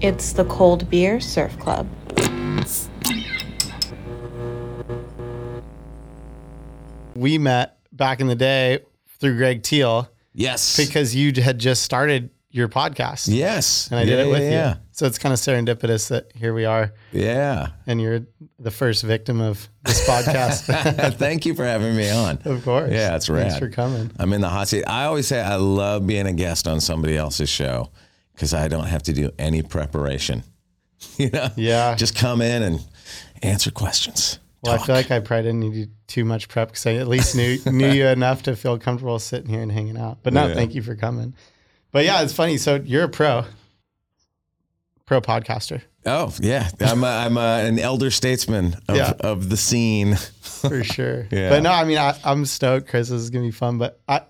It's the Cold Beer Surf Club. We met back in the day through Greg Teal Yes. because you had just started your podcast. yes. And I did Yeah, it with yeah, you. So it's kind of serendipitous that here we are Yeah. and you're the first victim of this podcast. Thank you for having me on. of course. Yeah, it's Thanks rad. for coming. I'm in the hot seat. I always say I love being a guest on somebody else's show because I don't have to do any preparation. You know? Yeah. Just come in and answer questions. Well, I feel like I probably didn't need too much prep because I at least knew knew you enough to feel comfortable sitting here and hanging out. But no, Yeah. thank you for coming. But yeah, it's funny. So you're a pro, pro podcaster Oh yeah, I'm a, I'm a, an elder statesman of, Yeah. of the scene. for sure. Yeah. But no, I mean, I, I'm stoked. Chris, this is gonna be fun. But I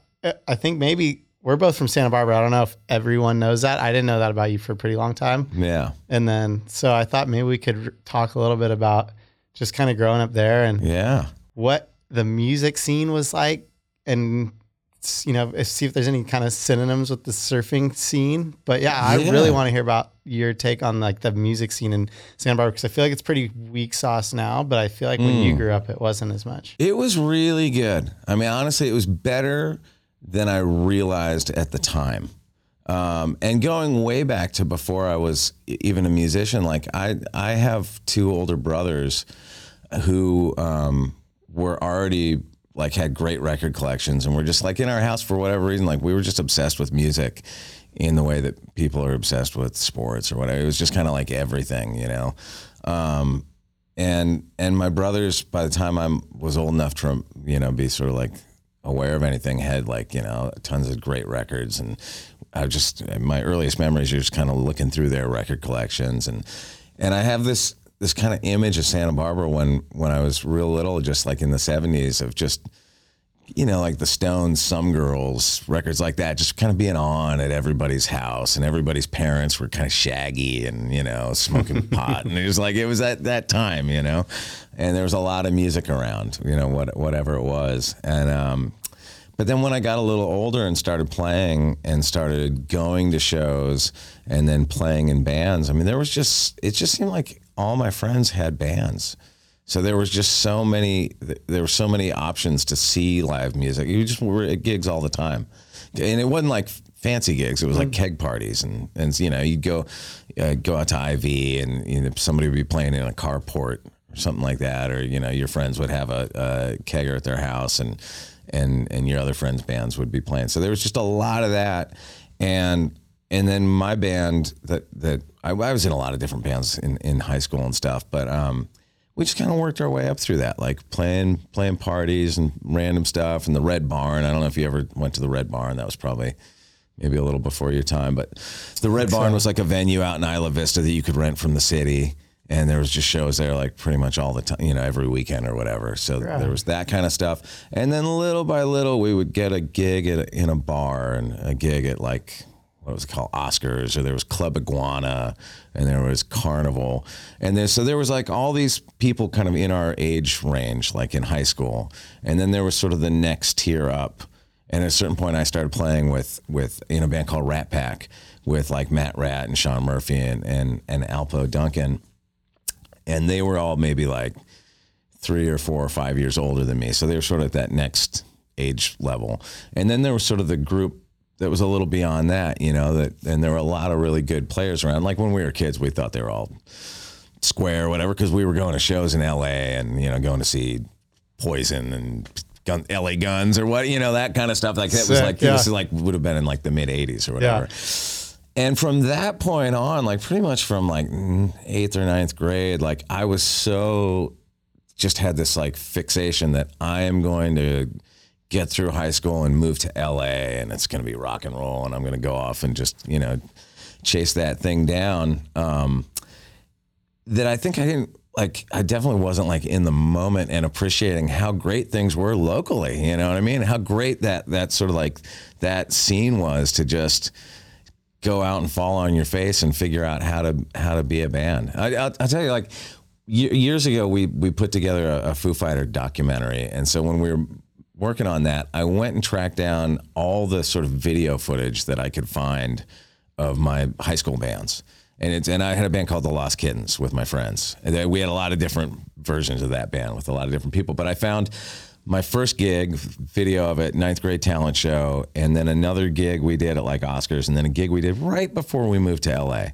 I think maybe we're both from Santa Barbara. I don't know if everyone knows that. I didn't know that about you for a pretty long time. Yeah, And then so I thought maybe we could r- talk a little bit about just kind of growing up there and yeah. what the music scene was like and you know if, see if there's any kind of synonyms with the surfing scene but yeah i Yeah. really want to hear about your take on like the music scene in santa barbara because i feel like it's pretty weak sauce now but i feel like when Mm. you grew up it wasn't as much It was really good. I mean, honestly, it was better than I realized at the time. Um, and going way back to before I was even a musician, like I, I have two older brothers who um, were already like had great record collections, and were just like in our house for whatever reason. Like we were just obsessed with music in the way that people are obsessed with sports or whatever. It was just kind of like everything, you know. Um, and and my brothers by the time I was old enough to you know be sort of like aware of anything had like you know tons of great records. And I just my earliest memories are just kind of looking through their record collections. And and I have this this kind of image of Santa Barbara when when I was real little just like in the 70s of just you know, like the Stones, Some Girls, records like that, just kind of being on at everybody's house, and everybody's parents were kind of shaggy and you know smoking pot, and it was like it was at that time, you know, and there was a lot of music around, you know, what whatever it was, and um, but then when I got a little older and started playing and started going to shows and then playing in bands, I mean, there was just it just seemed like all my friends had bands. So there was just so many. There were so many options to see live music. You just were at gigs all the time, and it wasn't like fancy gigs. It was like keg parties, and and you know you'd go uh, go out to IV, and you know somebody would be playing in a carport or something like that, or you know your friends would have a, a kegger at their house, and and and your other friends' bands would be playing. So there was just a lot of that, and and then my band that that I, I was in a lot of different bands in in high school and stuff, but um we just kind of worked our way up through that, like playing playing parties and random stuff. And the Red Barn. I don't know if you ever went to the Red Barn. That was probably maybe a little before your time, but the Red Barn was like a venue out in Isla Vista that you could rent from the city. And there was just shows there like pretty much all the time, you know, every weekend or whatever. So there was that kind of stuff. And then little by little, we would get a gig at a, in a bar and a gig at like what was it called? Oscars. Or there was Club Iguana and there was Carnival. And then so there was like all these people kind of in our age range like in high school. And then there was sort of the next tier up. And at a certain point I started playing with with in a band called Rat Pack with like Matt Rat and Sean Murphy and and, and Alpo Duncan and they were all maybe like three or four or five years older than me. So they were sort of at that next age level. And then there was sort of the group that was a little beyond that, you know, that and there were a lot of really good players around. Like when we were kids, we thought they were all square or whatever, because we were going to shows in LA and, you know, going to see Poison and gun, LA Guns or what, you know, that kind of stuff. Like that was like, yeah. this is like, would have been in like the mid 80s or whatever. And from that point on, like pretty much from like eighth or ninth grade, like I was so just had this like fixation that I am going to get through high school and move to LA and it's going to be rock and roll and I'm going to go off and just, you know, chase that thing down. Um, that I think I didn't like, I definitely wasn't like in the moment and appreciating how great things were locally. You know what I mean? How great that, that sort of like that scene was to just, go out and fall on your face and figure out how to how to be a band. I, I'll, I'll tell you, like ye- years ago, we we put together a, a Foo Fighter documentary, and so when we were working on that, I went and tracked down all the sort of video footage that I could find of my high school bands. And it's and I had a band called the Lost Kittens with my friends. And we had a lot of different versions of that band with a lot of different people. But I found my first gig, video of it, ninth grade talent show, and then another gig we did at like Oscars, and then a gig we did right before we moved to LA.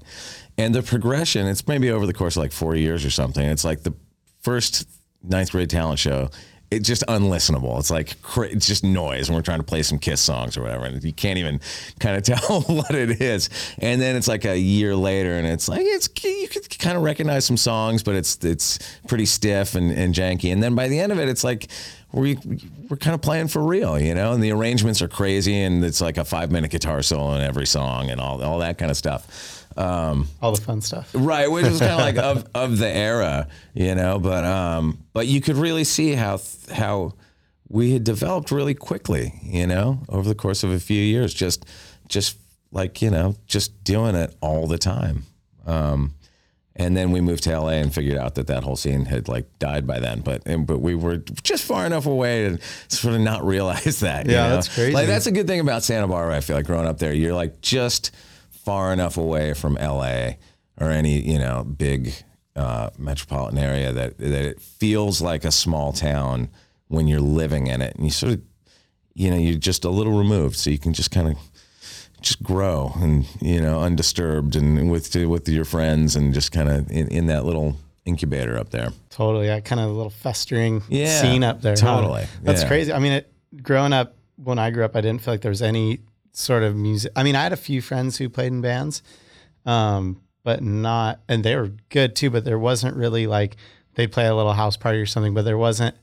And the progression, it's maybe over the course of like four years or something. It's like the first ninth grade talent show. It's just unlistenable. It's like it's just noise and we're trying to play some Kiss songs or whatever, and you can't even kind of tell what it is. And then it's like a year later, and it's like it's you could kind of recognize some songs, but it's it's pretty stiff and, and janky. And then by the end of it, it's like we we're kind of playing for real, you know. And the arrangements are crazy, and it's like a five minute guitar solo in every song, and all all that kind of stuff. Um, All the fun stuff. right which is kind of like of, of the era you know but um but you could really see how how we had developed really quickly you know over the course of a few years just just like you know just doing it all the time um and then we moved to LA and figured out that that whole scene had like died by then. But and, but we were just far enough away to sort of not realize that. Yeah, know? that's crazy. Like that's a good thing about Santa Barbara. I feel like growing up there, you're like just far enough away from LA or any you know big uh, metropolitan area that that it feels like a small town when you're living in it, and you sort of you know you're just a little removed, so you can just kind of just grow and you know undisturbed and with with your friends and just kind of in, in that little incubator up there. Totally. Yeah, kind of a little festering Yeah, scene up there. huh? totally. That's Yeah. crazy. I mean, it, growing up, when I grew up, I didn't feel like there was any sort of music. I mean, I had a few friends who played in bands, um, but not, and they were good too, but there wasn't really like they'd play a little house party or something, but there wasn't,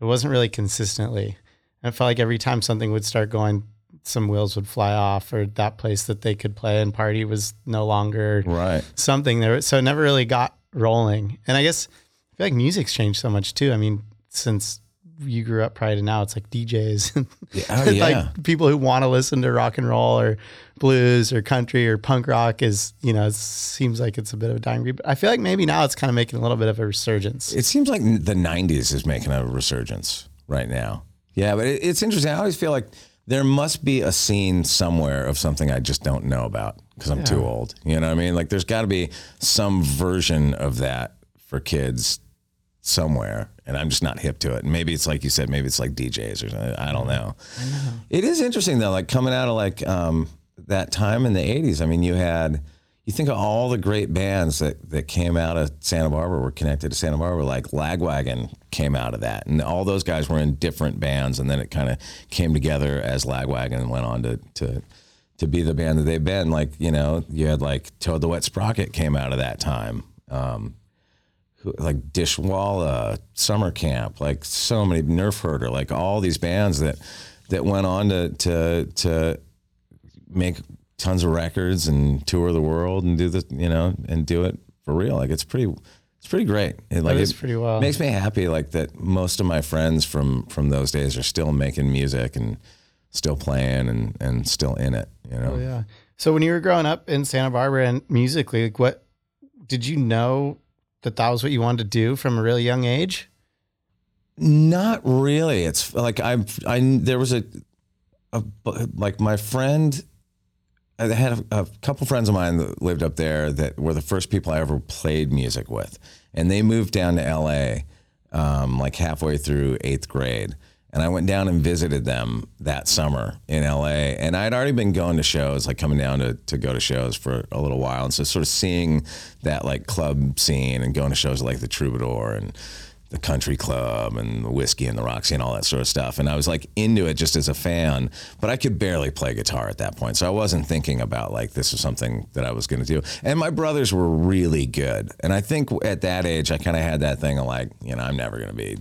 it wasn't really consistently. And it felt like every time something would start going, some wheels would fly off, or that place that they could play and party was no longer Right. something there. So it never really got rolling. And I guess I feel like music's changed so much too. I mean, since you grew up prior to now, it's like DJs and Oh, yeah. like people who want to listen to rock and roll or blues or country or punk rock is, you know, it seems like it's a bit of a dying breed. But I feel like maybe now it's kind of making a little bit of a resurgence. It seems like the '90s is making a resurgence right now. Yeah, but it, it's interesting. I always feel like there must be a scene somewhere of something I just don't know about because I'm too old. You know what I mean? Like there's got to be some version of that for kids somewhere, and I'm just not hip to it. And maybe it's like you said, maybe it's like DJs or something. I don't know. It is interesting though, like coming out of like um, that time in the '80s. I mean, you had you think of all the great bands that that came out of Santa Barbara were connected to Santa Barbara. Like Lagwagon came out of that, and all those guys were in different bands, and then it kind of came together as Lagwagon and went on to to to be the band that they've been. Like you know, you had like Toad the Wet Sprocket came out of that time. Um, like Dishwalla, Summer Camp, like so many Nerf Herder, like all these bands that that went on to to to make tons of records and tour the world and do the you know and do it for real. Like it's pretty it's pretty great. It, like is it pretty wild. makes me happy like that most of my friends from from those days are still making music and still playing and and still in it, you know. Oh, yeah. So when you were growing up in Santa Barbara and musically, like what did you know that that was what you wanted to do from a really young age? Not really. It's like I'm, I there was a, a like my friend I had a, a couple friends of mine that lived up there that were the first people I ever played music with, and they moved down to L.A. Um, like halfway through eighth grade, and I went down and visited them that summer in L.A. And I'd already been going to shows, like coming down to to go to shows for a little while, and so sort of seeing that like club scene and going to shows like the Troubadour and the country club and the whisky and the Roxy and all that sort of stuff. And I was like into it just as a fan, but I could barely play guitar at that point. So I wasn't thinking about like this was something that I was going to do. And my brothers were really good. And I think at that age, I kind of had that thing of like, you know, I'm never going to be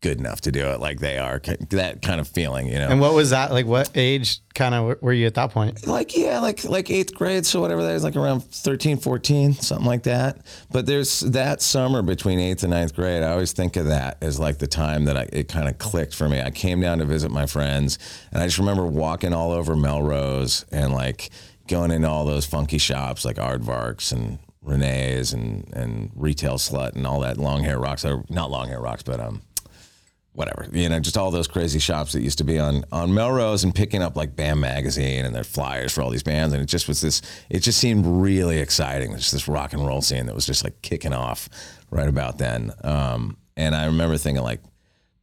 good enough to do it like they are. That kind of feeling, you know. And what was that like? What age kind of were you at that point? like yeah like like eighth grade so whatever that is like around 13 14 something like that but there's that summer between eighth and ninth grade i always think of that as like the time that I, it kind of clicked for me i came down to visit my friends and i just remember walking all over melrose and like going into all those funky shops like aardvarks and renee's and and retail slut and all that long hair rocks or not long hair rocks but um whatever, you know, just all those crazy shops that used to be on on Melrose and picking up like Bam magazine and their flyers for all these bands, and it just was this. It just seemed really exciting. Just this rock and roll scene that was just like kicking off right about then. Um, and I remember thinking like,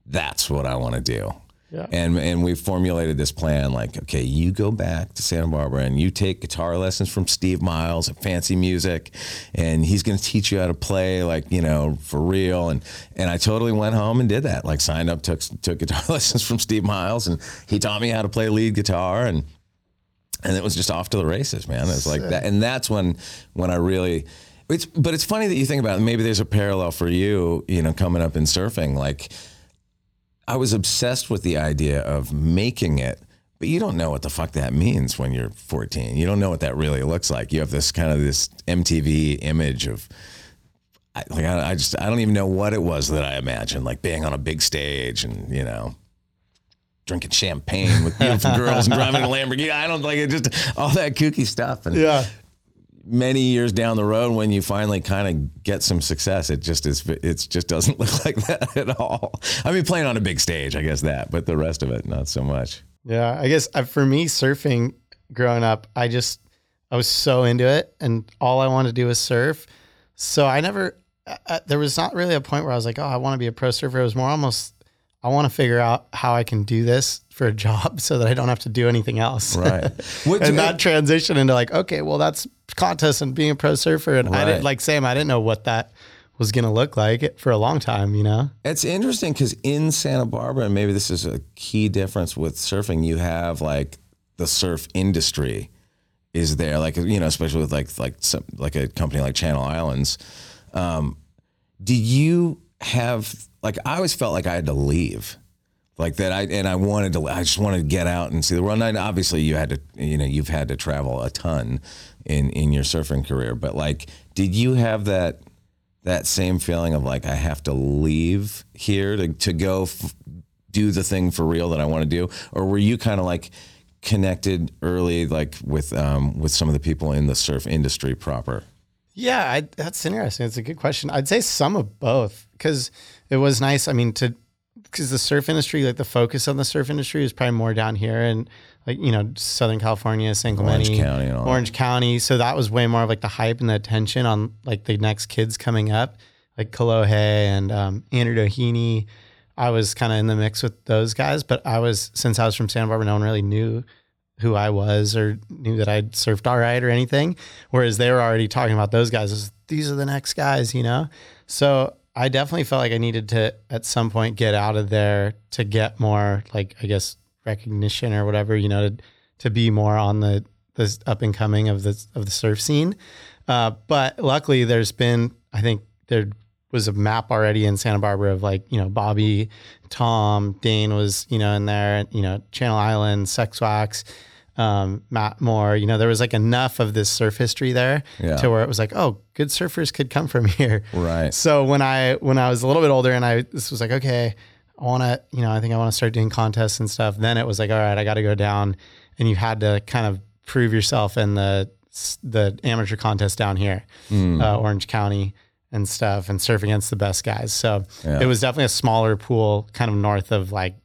that's what I want to do. Yeah. And and we formulated this plan like, okay, you go back to Santa Barbara and you take guitar lessons from Steve Miles at Fancy Music, and he's going to teach you how to play like you know for real. And and I totally went home and did that. Like signed up, took took guitar lessons from Steve Miles, and he taught me how to play lead guitar and. And it was just off to the races, man. It was like that, and that's when, when I really, it's. But it's funny that you think about it. Maybe there's a parallel for you, you know, coming up in surfing. Like, I was obsessed with the idea of making it, but you don't know what the fuck that means when you're 14. You don't know what that really looks like. You have this kind of this MTV image of, I, like I, I just I don't even know what it was that I imagined, like being on a big stage and you know. Drinking champagne with beautiful girls and driving a Lamborghini. I don't like it. Just all that kooky stuff. And Yeah. Many years down the road when you finally kind of get some success it just is it just doesn't look like that at all i mean playing on a big stage i guess that but the rest of it not so much Yeah, I guess uh, for me, surfing growing up, I just I was so into it, and all I wanted to do was surf. So I never, uh, uh, there was not really a point where I was like, oh, I want to be a pro surfer. It was more almost, I want to figure out how I can do this for a job so that I don't have to do anything else. right What- and that transition into like, okay, well, that's contest and being a pro surfer, and I didn't like Sam. I didn't know what that was going to look like for a long time. You know? It's interesting because in Santa Barbara, and maybe this is a key difference with surfing, you have like the surf industry is there, like you know, especially with like like some, like a company like Channel Islands. Um, do you have like I always felt like I had to leave, like that. I and I wanted to. I just wanted to get out and see the world. And obviously, you had to. You know, you've had to travel a ton in in your surfing career. But like, did you have that? that same feeling of like I have to leave here to to go f- do the thing for real that I want to do, or were you kind of like connected early, like with um, with some of the people in the surf industry proper? Yeah, I, that's interesting. It's a good question. I'd say some of both because it was nice. I mean, to because the surf industry, like the focus on the surf industry, is probably more down here and like you know Southern California, San Clemente, Orange County and all that. Orange County. So that was way more of like the hype and the attention on like the next kids coming up, like Kalohe and um, Andrew Doheny. I was kind of in the mix with those guys, but I was since I was from Santa Barbara, no one really knew who I was or knew that I'd surfed all right or anything. Whereas they were already talking about those guys as these are the next guys, you know? So I definitely felt like I needed to at some point get out of there to get more like I guess recognition or whatever, you know, to, to be more on the this up and coming of the of the surf scene. Uh, but luckily there's been I think there was a map already in Santa Barbara of like, you know, Bobby, Tom, Dane was, you know, in there, you know, Channel Island, Sex Wax, um, Matt Moore, you know, there was like enough of this surf history there Yeah. to where it was like, oh, good surfers could come from here. Right. So when I when I was a little bit older and I this was like, okay, I want to, you know, I think I want to start doing contests and stuff. Then it was like, all right, I got to go down, and you had to kind of prove yourself in the the amateur contest down here, uh, Orange County and stuff, and surf against the best guys. So Yeah. it was definitely a smaller pool, kind of north of like,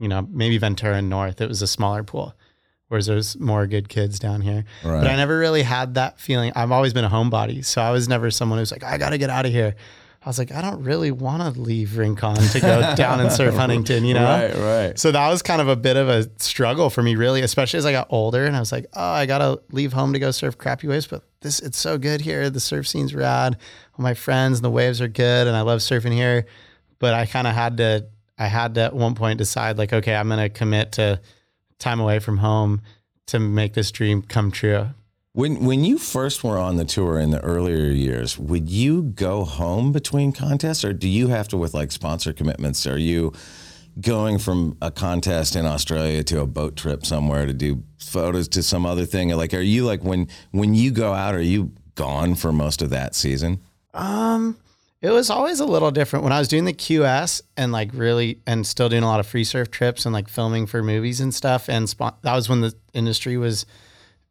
you know, maybe Ventura and north. It was a smaller pool. Whereas there's more good kids down here. Right. But I never really had that feeling. I've always been a homebody. So I was never someone who's like, I got to get out of here. I was like, I don't really want to leave Rincon to go down and surf Huntington, you know? Right, right. So that was kind of a bit of a struggle for me, really, especially as I got older and I was like, oh, I got to leave home to go surf crappy waves. But this, it's so good here. The surf scene's rad. All my friends and the waves are good. And I love surfing here. But I kind of had to, I had to at one point decide, like, okay, I'm going to commit to time away from home to make this dream come true. When when you first were on the tour in the earlier years, would you go home between contests, or do you have to with like sponsor commitments? Are you going from a contest in Australia to a boat trip somewhere to do photos to some other thing? Like, are you like when when you go out, are you gone for most of that season? Um, it was always a little different when I was doing the QS and like really and still doing a lot of free surf trips and like filming for movies and stuff. And that was when the industry was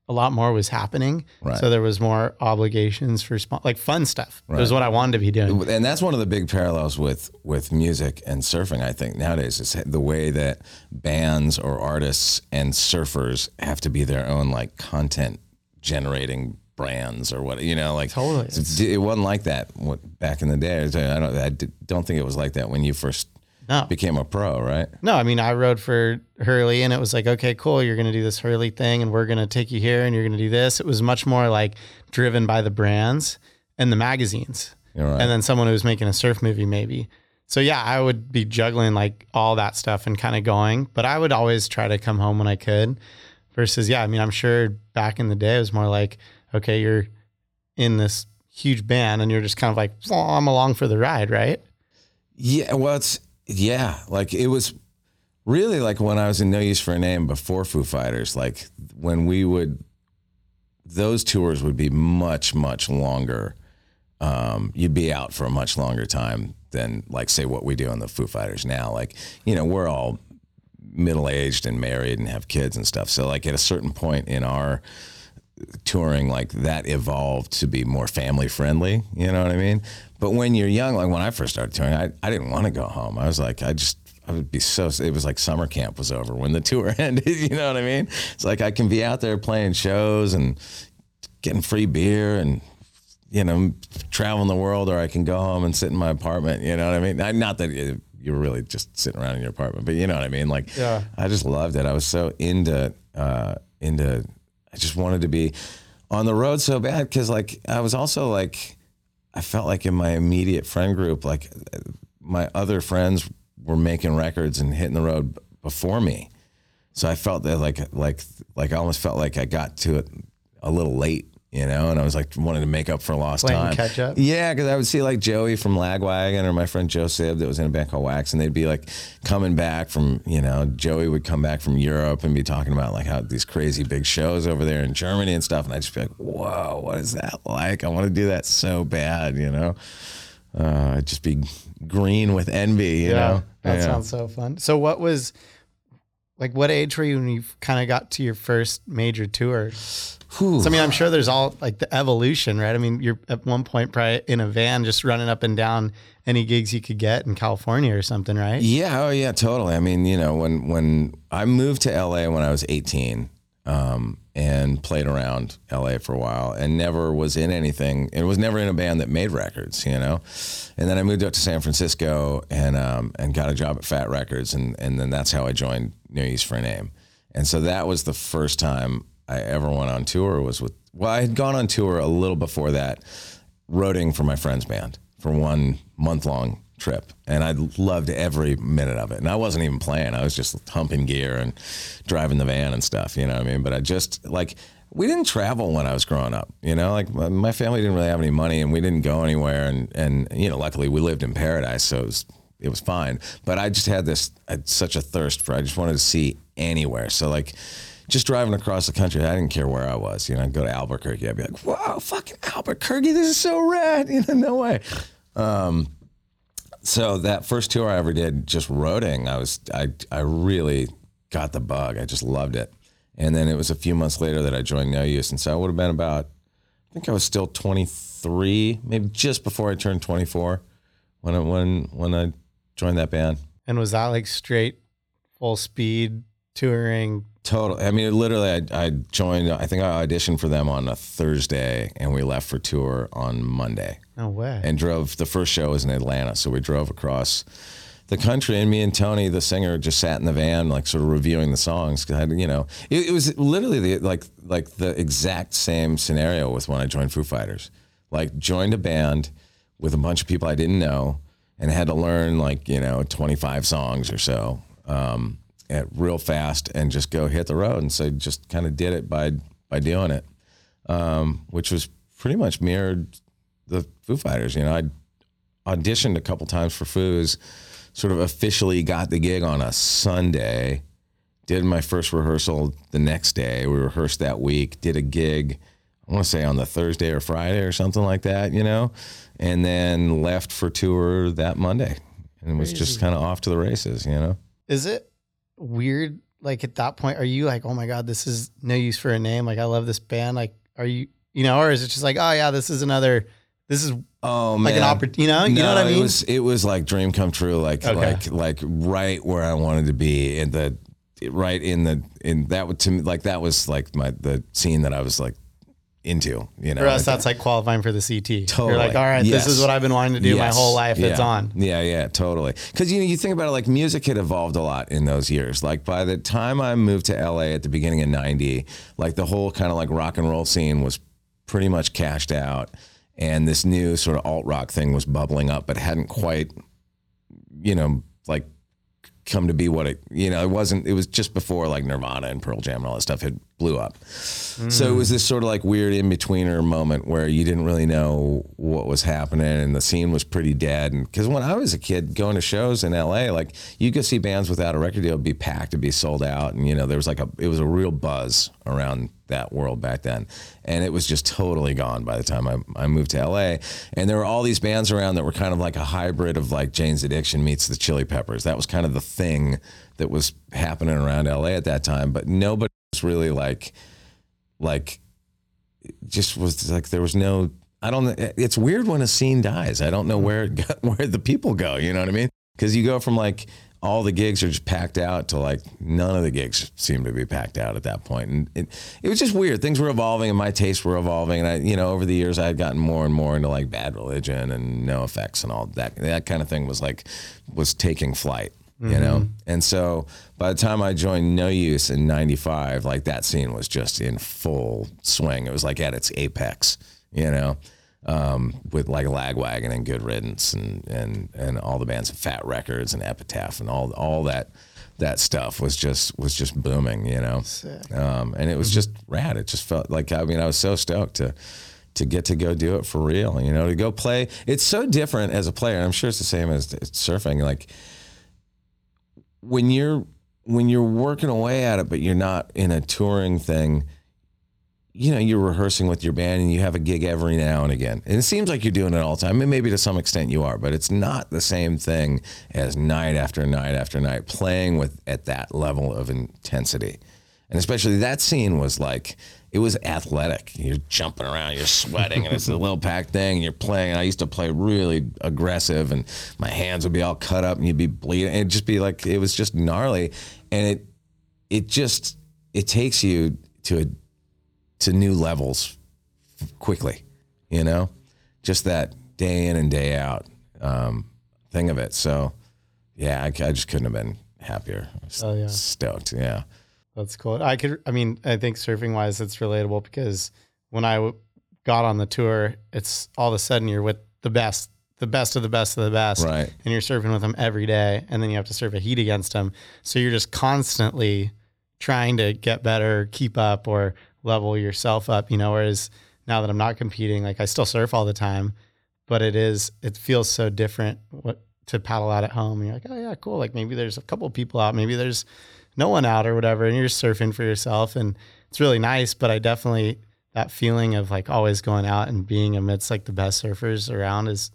a lot more was happening. Right. So there was more obligations for like fun stuff. It was what I wanted to be doing. and that's one of the big parallels with with music and surfing i think nowadays is the way that bands or artists and surfers have to be their own like content generating brands or what you know like Totally. it's- it wasn't like that what- back in the day i don't i don't think it was like that when you first No. became a pro right No, I mean, I rode for Hurley and it was like, okay, cool. You're going to do this Hurley thing and we're going to take you here and you're going to do this. It was much more like driven by the brands and the magazines. Right. And then someone who was making a surf movie, maybe. So yeah, I would be juggling like all that stuff and kind of going, but I would always try to come home when I could versus, yeah, I mean, I'm sure back in the day it was more like, okay, you're in this huge band and you're just kind of like, well, I'm along for the ride, right? Yeah, well, it's yeah, like it was really like when I was in No Use for a Name before Foo Fighters. Like when we would, those tours would be much much longer. Um, you'd be out for a much longer time than like say what we do on the Foo Fighters now. Like you know we're all middle aged and married and have kids and stuff. So like at a certain point in our touring like that evolved to be more family friendly you know what i mean but when you're young like when i first started touring i, I didn't want to go home i was like i just i would be so it was like summer camp was over when the tour ended you know what i mean it's like i can be out there playing shows and getting free beer and you know traveling the world or i can go home and sit in my apartment you know what i mean I, not that it, you're really just sitting around in your apartment but you know what i mean like Yeah. I just loved it. I was so into uh, into. I just wanted to be on the road so bad because like I was also like I felt like in my immediate friend group like my other friends were making records and hitting the road before me. So I felt that like like like I almost felt like I got to it a little late, you know, and I was like wanted to make up for lost Playing time. catch up? Yeah, because I would see like Joey from Lagwagon or my friend Joe Sib that was in a band called Wax, and they'd be like coming back from, you know, Joey would come back from Europe and be talking about like how these crazy big shows over there in Germany and stuff, and I'd just be like, whoa, what is that like? I want to do that so bad, you know. Uh, I'd just be green with envy, you know. That Yeah. sounds so fun. So what was like what age were you when you kind of got to your first major tour? So I mean, I'm sure there's all like the evolution, right? I mean, you're at one point probably in a van just running up and down any gigs you could get in California or something, right? Yeah, oh yeah, totally. I mean, you know, when when I moved to LA when I was 18, um, and played around LA for a while, and never was in anything. It was never in a band that made records, you know. And then I moved up to San Francisco and um, and got a job at Fat Records, and and then that's how I joined No Use for a Name. And so that was the first time I ever went on tour. Was with well, I had gone on tour a little before that, roading for my friend's band for one month long trip. And I loved every minute of it. And I wasn't even playing. I was just humping gear and driving the van and stuff, you know what I mean? But I just like, we didn't travel when I was growing up, you know, like my- family didn't really have any money and we didn't go anywhere. And, and, you know, luckily we lived in paradise. So it was, it was fine. But I just had this, I had such a thirst for, I just wanted to see anywhere. So like, just driving across the country, I didn't care where I was. You know, I'd go to Albuquerque. I'd be like, "Wow, fucking Albuquerque! This is so rad!" You know, no way. Um, so that first tour I ever did, just roading, I was, I, I really got the bug. I just loved it. And then it was a few months later that I joined No Use, and so I would have been about, I think I was still 23, maybe just before I turned 24, when I, when when I joined that band. And was that like straight full speed touring? Total. I mean, literally, I, I joined. I think I auditioned for them on a Thursday, and we left for tour on Monday, No way. and drove. The first show was in Atlanta, so we drove across the country, and me and Tony, the singer, just sat in the van, like sort of reviewing the songs. Cause I, you know, it, it was literally the, like like the exact same scenario with when I joined Foo Fighters. Like joined a band with a bunch of people I didn't know, and had to learn like you know 25 songs or so. Um, at real fast and just go hit the road. And so just kind of did it by by doing it, um, which was pretty much mirrored the Foo Fighters. You know, I auditioned a couple times for Foos, sort of officially got the gig on a Sunday. Did my first rehearsal the next day. We rehearsed that week. Did a gig. I want to say on the Thursday or Friday or something like that, you know, and then left for tour that Monday, and was just kind of off to the races, you know. Is it weird like at that point, are you like, oh my god, this is no use for a name? Like I love this band. Like, are you, you know, or is it just like, oh yeah, this is another, this is Oh like an man. opportunity, you know, you know what I mean? It was it was like dream come true, like Okay. like like right where I wanted to be in the right in the in that would to me like that was like my the scene that I was like into, you know. for us, that's like qualifying for the CT. Totally. You're like, all right, Yes. this is what I've been wanting to do my whole life. It's on. Yeah, yeah, totally. Because you know, you think about it, like music had evolved a lot in those years. Like by the time I moved to LA at the beginning of '90, like the whole kind of like rock and roll scene was pretty much cashed out, and this new sort of alt rock thing was bubbling up, but hadn't quite, you know, like come to be what it you know it wasn't it was just before like nirvana and pearl jam and all that stuff had blew up. So it was this sort of like weird in-betweener moment where you didn't really know what was happening and the scene was pretty dead. And because when i was a kid going to shows in la like you could see bands without a record deal be packed and be sold out. And you know there was like a it was a real buzz around that world back then. And it was just totally gone by the time I, I moved to la and there were all these bands around that were kind of like a hybrid of like jane's addiction meets the chili peppers. That was kind of the thing that was happening around la at that time. But nobody was really like like just was like there was no I don't it's weird when a scene dies. I don't know where it go, where the people go, you know what I mean? Cuz you go from like all the gigs are just packed out to like none of the gigs seem to be packed out at that point. And it, it was just weird. Things were evolving and my tastes were evolving and I you know over the years I had gotten more and more into like bad religion and NOFX and all that that kind of thing was like was taking flight you know? And so by the time i joined no use in 95 like that scene was just in full swing. It was like at its apex you know? Um, with like lagwagon and good riddance and and and all the bands of fat records and epitaph and all all that that stuff was just was just booming you know? Um, and it was just rad. It just felt like i mean i was so stoked to to get to go do it for real you know? To go play. It's so different as a player i'm sure it's the same as surfing like when you're when you're working away at it, but you're not in a touring thing, you know, you're rehearsing with your band and you have a gig every now and again. And it seems like you're doing it all the time. And maybe to some extent you are, but it's not the same thing as night after night after night playing with at that level of intensity. And especially that scene was like it was athletic. You're jumping around, you're sweating, and it's a little pack thing. And you're playing. And I used to play really aggressive, and my hands would be all cut up, and you'd be bleeding. And it'd just be like it was just gnarly, and it it just it takes you to a, to new levels quickly. You know, just that day in and day out um, thing of it. So yeah, I, I just couldn't have been happier. Oh, yeah. stoked. Yeah. That's cool. I could, I mean, I think surfing wise, it's relatable because when I w- got on the tour, it's all of a sudden you're with the best, the best of the best of the best. Right. And you're surfing with them every day. And then you have to surf a heat against them. So you're just constantly trying to get better, keep up, or level yourself up, you know. Whereas now that I'm not competing, like I still surf all the time, but it is, it feels so different what, to paddle out at home. And you're like, oh, yeah, cool. Like maybe there's a couple of people out, maybe there's, no one out or whatever and you're surfing for yourself and it's really nice but i definitely that feeling of like always going out and being amidst like the best surfers around is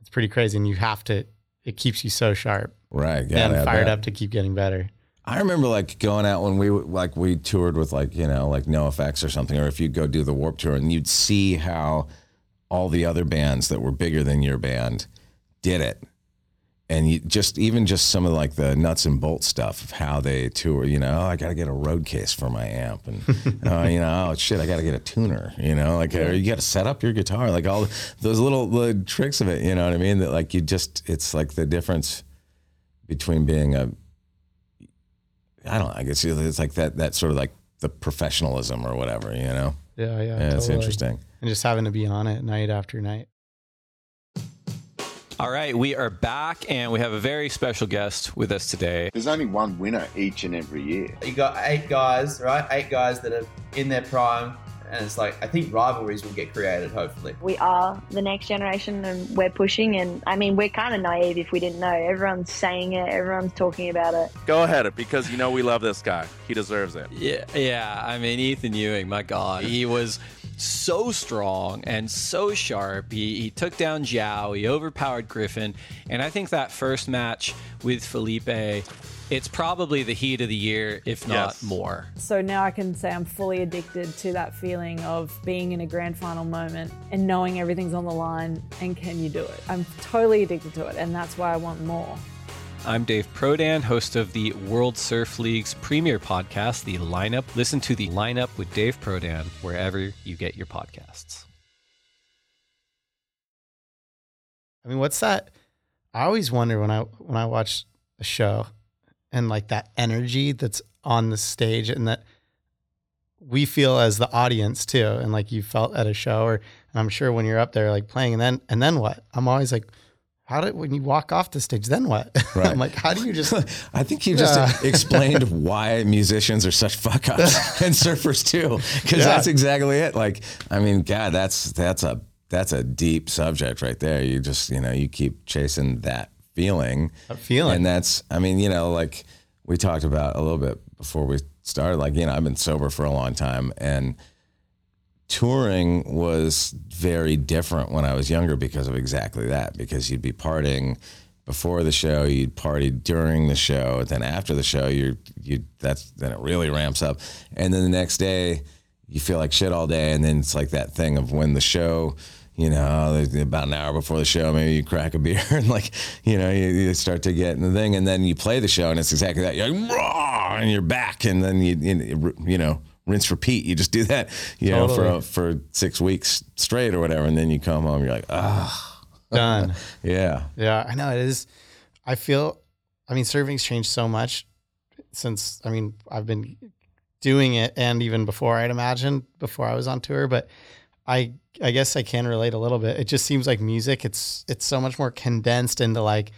it's pretty crazy and you have to it keeps you so sharp. Right. and fired up to keep getting better. I remember like going out when we like we toured with like you know like NOFX or something, or if you go do the Warped Tour and you'd see how all the other bands that were bigger than your band did it, and you just even just some of like the nuts and bolts stuff of how they tour. You know, oh, I got to get a road case for my amp, and uh, you know, oh shit, I got to get a tuner. You know, like or you got to set up your guitar, like all those little the tricks of it. You know what I mean? That like you just it's like the difference between being a I don't know. I guess it's like that that sort of like the professionalism or whatever, you know. yeah yeah, Yeah, it's interesting. and just having to be on it night after night All right, we are back and we have a very special guest with us today. There's only one winner each and every year. You got eight guys, right? Eight guys that are in their prime, and it's like I think rivalries will get created. Hopefully, we are the next generation and we're pushing and I mean we're kind of naive if we didn't know. Everyone's saying it, everyone's talking about it. Go ahead, because you know we love this guy. He deserves it. Yeah, yeah. I mean, Ethan Ewing, my God, he was so strong and so sharp. He, he took down João, he overpowered Griffin, and I think that first match with Filipe it's probably the heat of the year, if not Yes. more. So now I can say I'm fully addicted to that feeling of being in a grand final moment and knowing everything's on the line and can you do it? I'm totally addicted to it and that's why I want more. I'm Dave Prodan, host of the World Surf League's premier podcast, The Lineup. Listen to The Lineup with Dave Prodan wherever you get your podcasts. I mean, what's that? I always wonder when I when I watch a show and like that energy that's on the stage and that we feel as the audience too, and like you felt at a show, or and I'm sure when you're up there like playing, and then and then what? I'm always like, how did when you walk off the stage, then what? Right. I'm like, how do you just? I think you just Yeah. explained why musicians are such fuck ups and surfers too, because Yeah. that's exactly it. Like, I mean, God, that's that's a that's a deep subject right there. You just you know you keep chasing that feeling, That feeling. and that's I mean you know like we talked about a little bit before we started. Like you know I've been sober for a long time and touring was very different when I was younger because of exactly that. Because you'd be partying before the show, you'd party during the show, then after the show, you're you that's then it really ramps up, and then the next day you feel like shit all day, and then it's like that thing of when the show. You know, about an hour before the show, maybe you crack a beer and like, you know, you, you start to get in the thing, and then you play the show, and it's exactly that. You're like, "Raw," and you're back, and then you, you know, rinse, repeat. You just do that, you know, Totally. for for six weeks straight or whatever, and then you come home, you're like, ah, done. yeah, Yeah, I know it is. I feel, I mean, surfing's changed so much since, I mean, I've been doing it and even before I'd imagine before I was on tour, but I, I guess I can relate a little bit. It just seems like music, it's, it's so much more condensed into like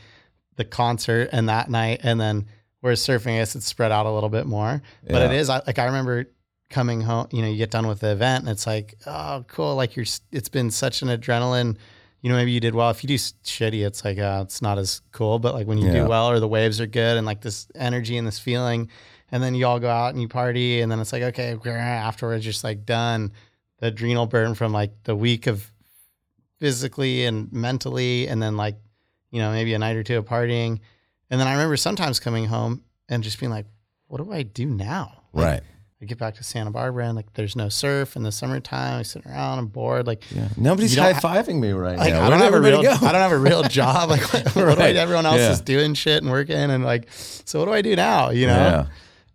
the concert and that night. And then whereas surfing, I guess it's spread out a little bit more, but it Yeah. is I, like, I remember coming home, you know, you get done with the event and it's like, oh, cool. Like you're, it's been such an adrenaline you know, maybe you did well. If you do shitty, it's like uh, it's not as cool. But like when you Yeah. do well, or the waves are good, and like this energy and this feeling, and then you all go out and you party, and then it's like okay, afterwards, just like done. The adrenal burn from like the week of physically and mentally, and then like you know maybe a night or two of partying, and then I remember sometimes coming home and just being like, what do I do now? Like, right. I get back to Santa Barbara and like there's no surf in the summertime. I sit around, I'm bored. Like Yeah. Nobody's high fiving me right like now. I don't have a real go? I don't have a real job. Like what, what do I, everyone else Yeah. is doing shit and working and like so what do I do now? You know? Yeah.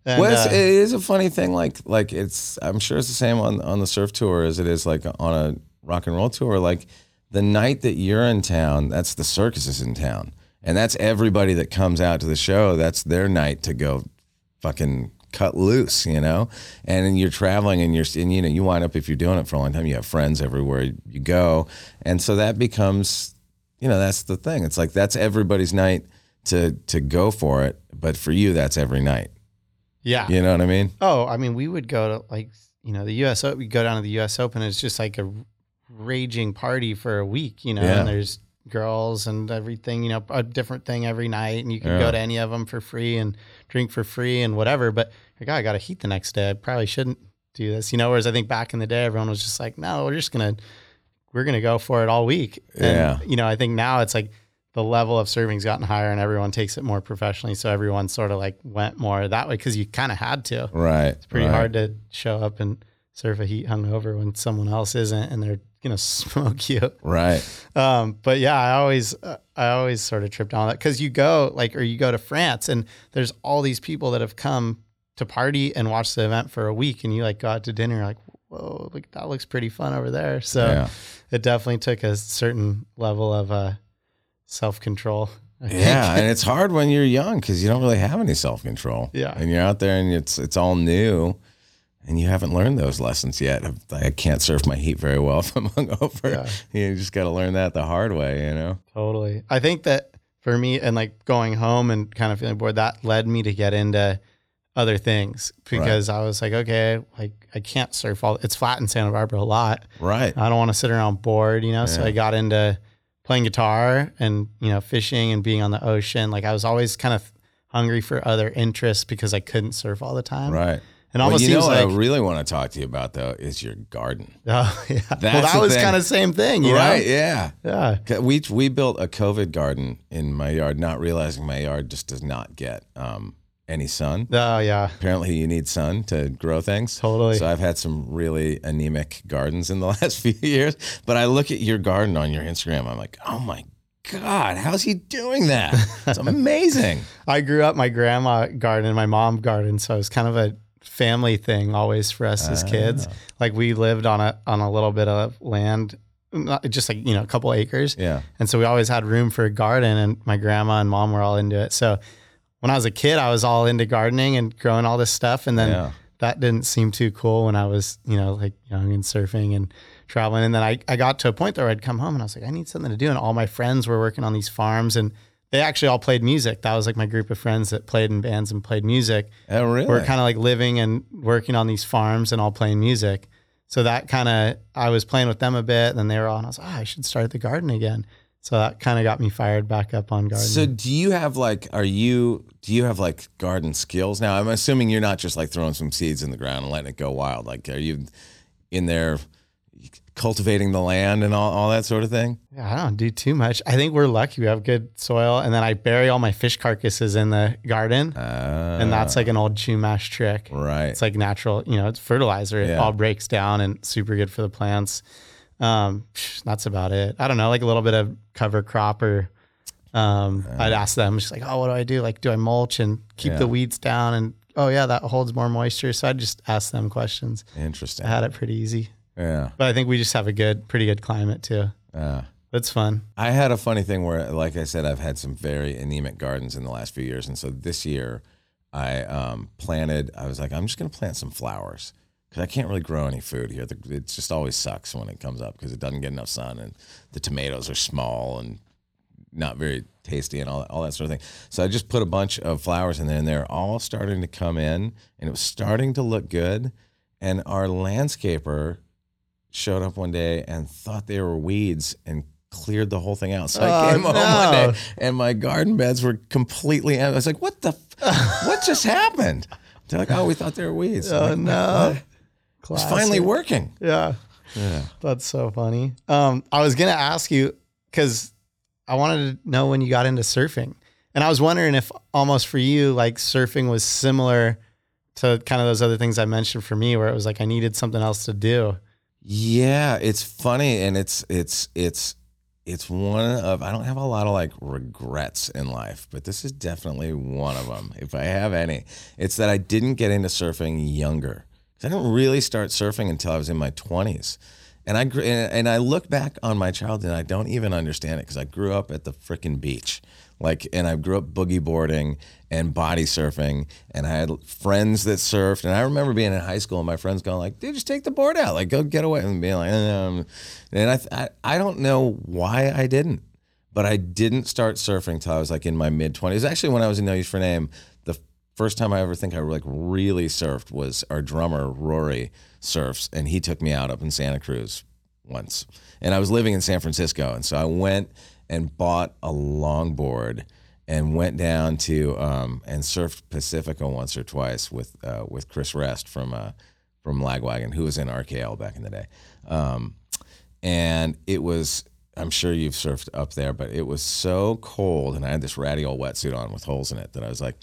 And, well, uh, it is a funny thing. Like, like it's. I'm sure it's the same on on the surf tour as it is like on a rock and roll tour. Like, the night that you're in town, that's the circus is in town, and that's everybody that comes out to the show. That's their night to go, fucking cut loose, you know. And then you're traveling, and you're, and you know, you wind up if you're doing it for a long time, you have friends everywhere you go, and so that becomes, you know, that's the thing. It's like that's everybody's night to to go for it, but for you, that's every night. yeah. You know what I mean? Oh, I mean, we would go to like you know the U.S. O- We go down to the U.S. Open. It's just like a raging party for a week. You know, Yeah. and there's girls and everything. You know, a different thing every night, and you can Yeah. go to any of them for free and drink for free and whatever. But like, oh, I got a heat the next day. I probably shouldn't do this. You know, whereas I think back in the day, everyone was just like, no, we're just gonna we're gonna go for it all week. And Yeah. you know, I think now it's like the level of serving's gotten higher and everyone takes it more professionally. So everyone sort of like went more that way because you kind of had to. Right. It's pretty hard to show up and serve a heat hungover when someone else isn't and they're gonna smoke you. Right. Um, but yeah, I always uh, I always sort of tripped on that because you go like or you go to France and there's all these people that have come to party and watch the event for a week and you like go out to dinner like whoa like that looks pretty fun over there. So Yeah. it definitely took a certain level of uh, self control. Yeah, and it's hard when you're young because you don't really have any self control. Yeah. and you're out there and it's it's all new, and you haven't learned those lessons yet. I can't surf my heat very well if I'm hungover. You just got to learn that the hard way, you know. Totally. I think that for me and like going home and kind of feeling bored, that led me to get into other things because I was like, okay, like I can't surf all it's flat in Santa Barbara a lot. Right. I don't want to sit around bored, you know. So I got into playing guitar and, you know, fishing and being on the ocean. Like I was always kind of hungry for other interests because I couldn't surf all the time. Right. And Well, almost you know what like I really want to talk to you about though is your garden. Oh yeah. well, that was thing. kind of same thing, you right? know? Yeah. Yeah. We we built a COVID garden in my yard, not realizing my yard just does not get um, any sun. Oh yeah, Apparently, you need sun to grow things. Totally. So I've had some really anemic gardens in the last few years. But I look at your garden on your Instagram. I'm like, oh my god, how's he doing that? It's amazing. I grew up my grandma garden and my mom garden, so it was kind of a family thing always for us as kids. Ah. Like we lived on a on a little bit of land, not, just like you know a couple acres, yeah. and so we always had room for a garden. And my grandma and mom were all into it. So when I was a kid, I was all into gardening and growing all this stuff, and then Yeah. that didn't seem too cool when I was you know like young and surfing and traveling. And then I I got to a point where I'd come home and I was like, I need something to do, and all my friends were working on these farms and. They actually all played music. That was like my group of friends that played in bands and played music Oh, really? we're kind of like living and working on these farms and all playing music. So that kind of I was playing with them a bit, and then they were all, and I was like, oh, I should start the garden again. So that kind of got me fired back up on gardening. So do you have like are you do you have like garden skills now? I'm assuming you're not just like throwing some seeds in the ground and letting it go wild. Like are you in there cultivating the land and all, all that sort of thing? yeah, I don't do too much. I think we're lucky we have good soil, and then I bury all my fish carcasses in the garden, Uh, and that's like an old Chumash trick. right. It's like natural, you know, it's fertilizer. It Yeah. all breaks down and super good for the plants. Um, that's about it. I don't know, like a little bit of cover crop or um, I'd ask them just like, oh, what do I do? Like, do I mulch and keep Yeah. the weeds down? And oh yeah, that holds more moisture. So I'd just ask them questions. Interesting. I had it pretty easy, Yeah. but I think we just have a good, pretty good climate too. Uh, That's fun. I had a funny thing where, like I said, I've had some very anemic gardens in the last few years, and so this year I um, planted. I was like, I'm just going to plant some flowers because I can't really grow any food here. It just always sucks when it comes up because it doesn't get enough sun, and the tomatoes are small and not very tasty and all that, all that sort of thing. So I just put a bunch of flowers in there, and they're all starting to come in, and it was starting to look good. And our landscaper showed up one day and thought they were weeds and cleared the whole thing out. So I Oh, came home one day and my garden beds were completely empty. I was like, "What the? F- what just happened?" They're like, "Oh, we thought they were weeds." Oh like, no. "What?" It's finally working. Yeah. Yeah. That's so funny. Um, I was gonna ask you because I wanted to know when you got into surfing, and I was wondering if almost for you, like surfing was similar to kind of those other things I mentioned for me, where it was like I needed something else to do. Yeah, it's funny and it's it's it's it's one of I don't have a lot of like regrets in life, but this is definitely one of them if I have any. It's that I didn't get into surfing younger. I didn't really start surfing until I was in my 20s. And I and I look back on my childhood and I don't even understand it cuz I grew up at the frickin' beach. Like and I grew up boogie boarding and body surfing and I had friends that surfed and I remember being in high school and my friends going like, "Dude, just take the board out. Like go get away." And being like, um, and I, I I don't know why I didn't but I didn't start surfing till I was like in my mid 20s. Actually, when I was in No Use for Name, first time I ever think I like really surfed was our drummer Rory surfs, and he took me out up in Santa Cruz once. And I was living in San Francisco, and so I went and bought a longboard and went down to um, and surfed Pacifica once or twice with uh, with Chris Rest from uh, from Lagwagon, who was in RKL back in the day. Um, and it was I'm sure you've surfed up there, but it was so cold, and I had this ratty old wetsuit on with holes in it that I was like,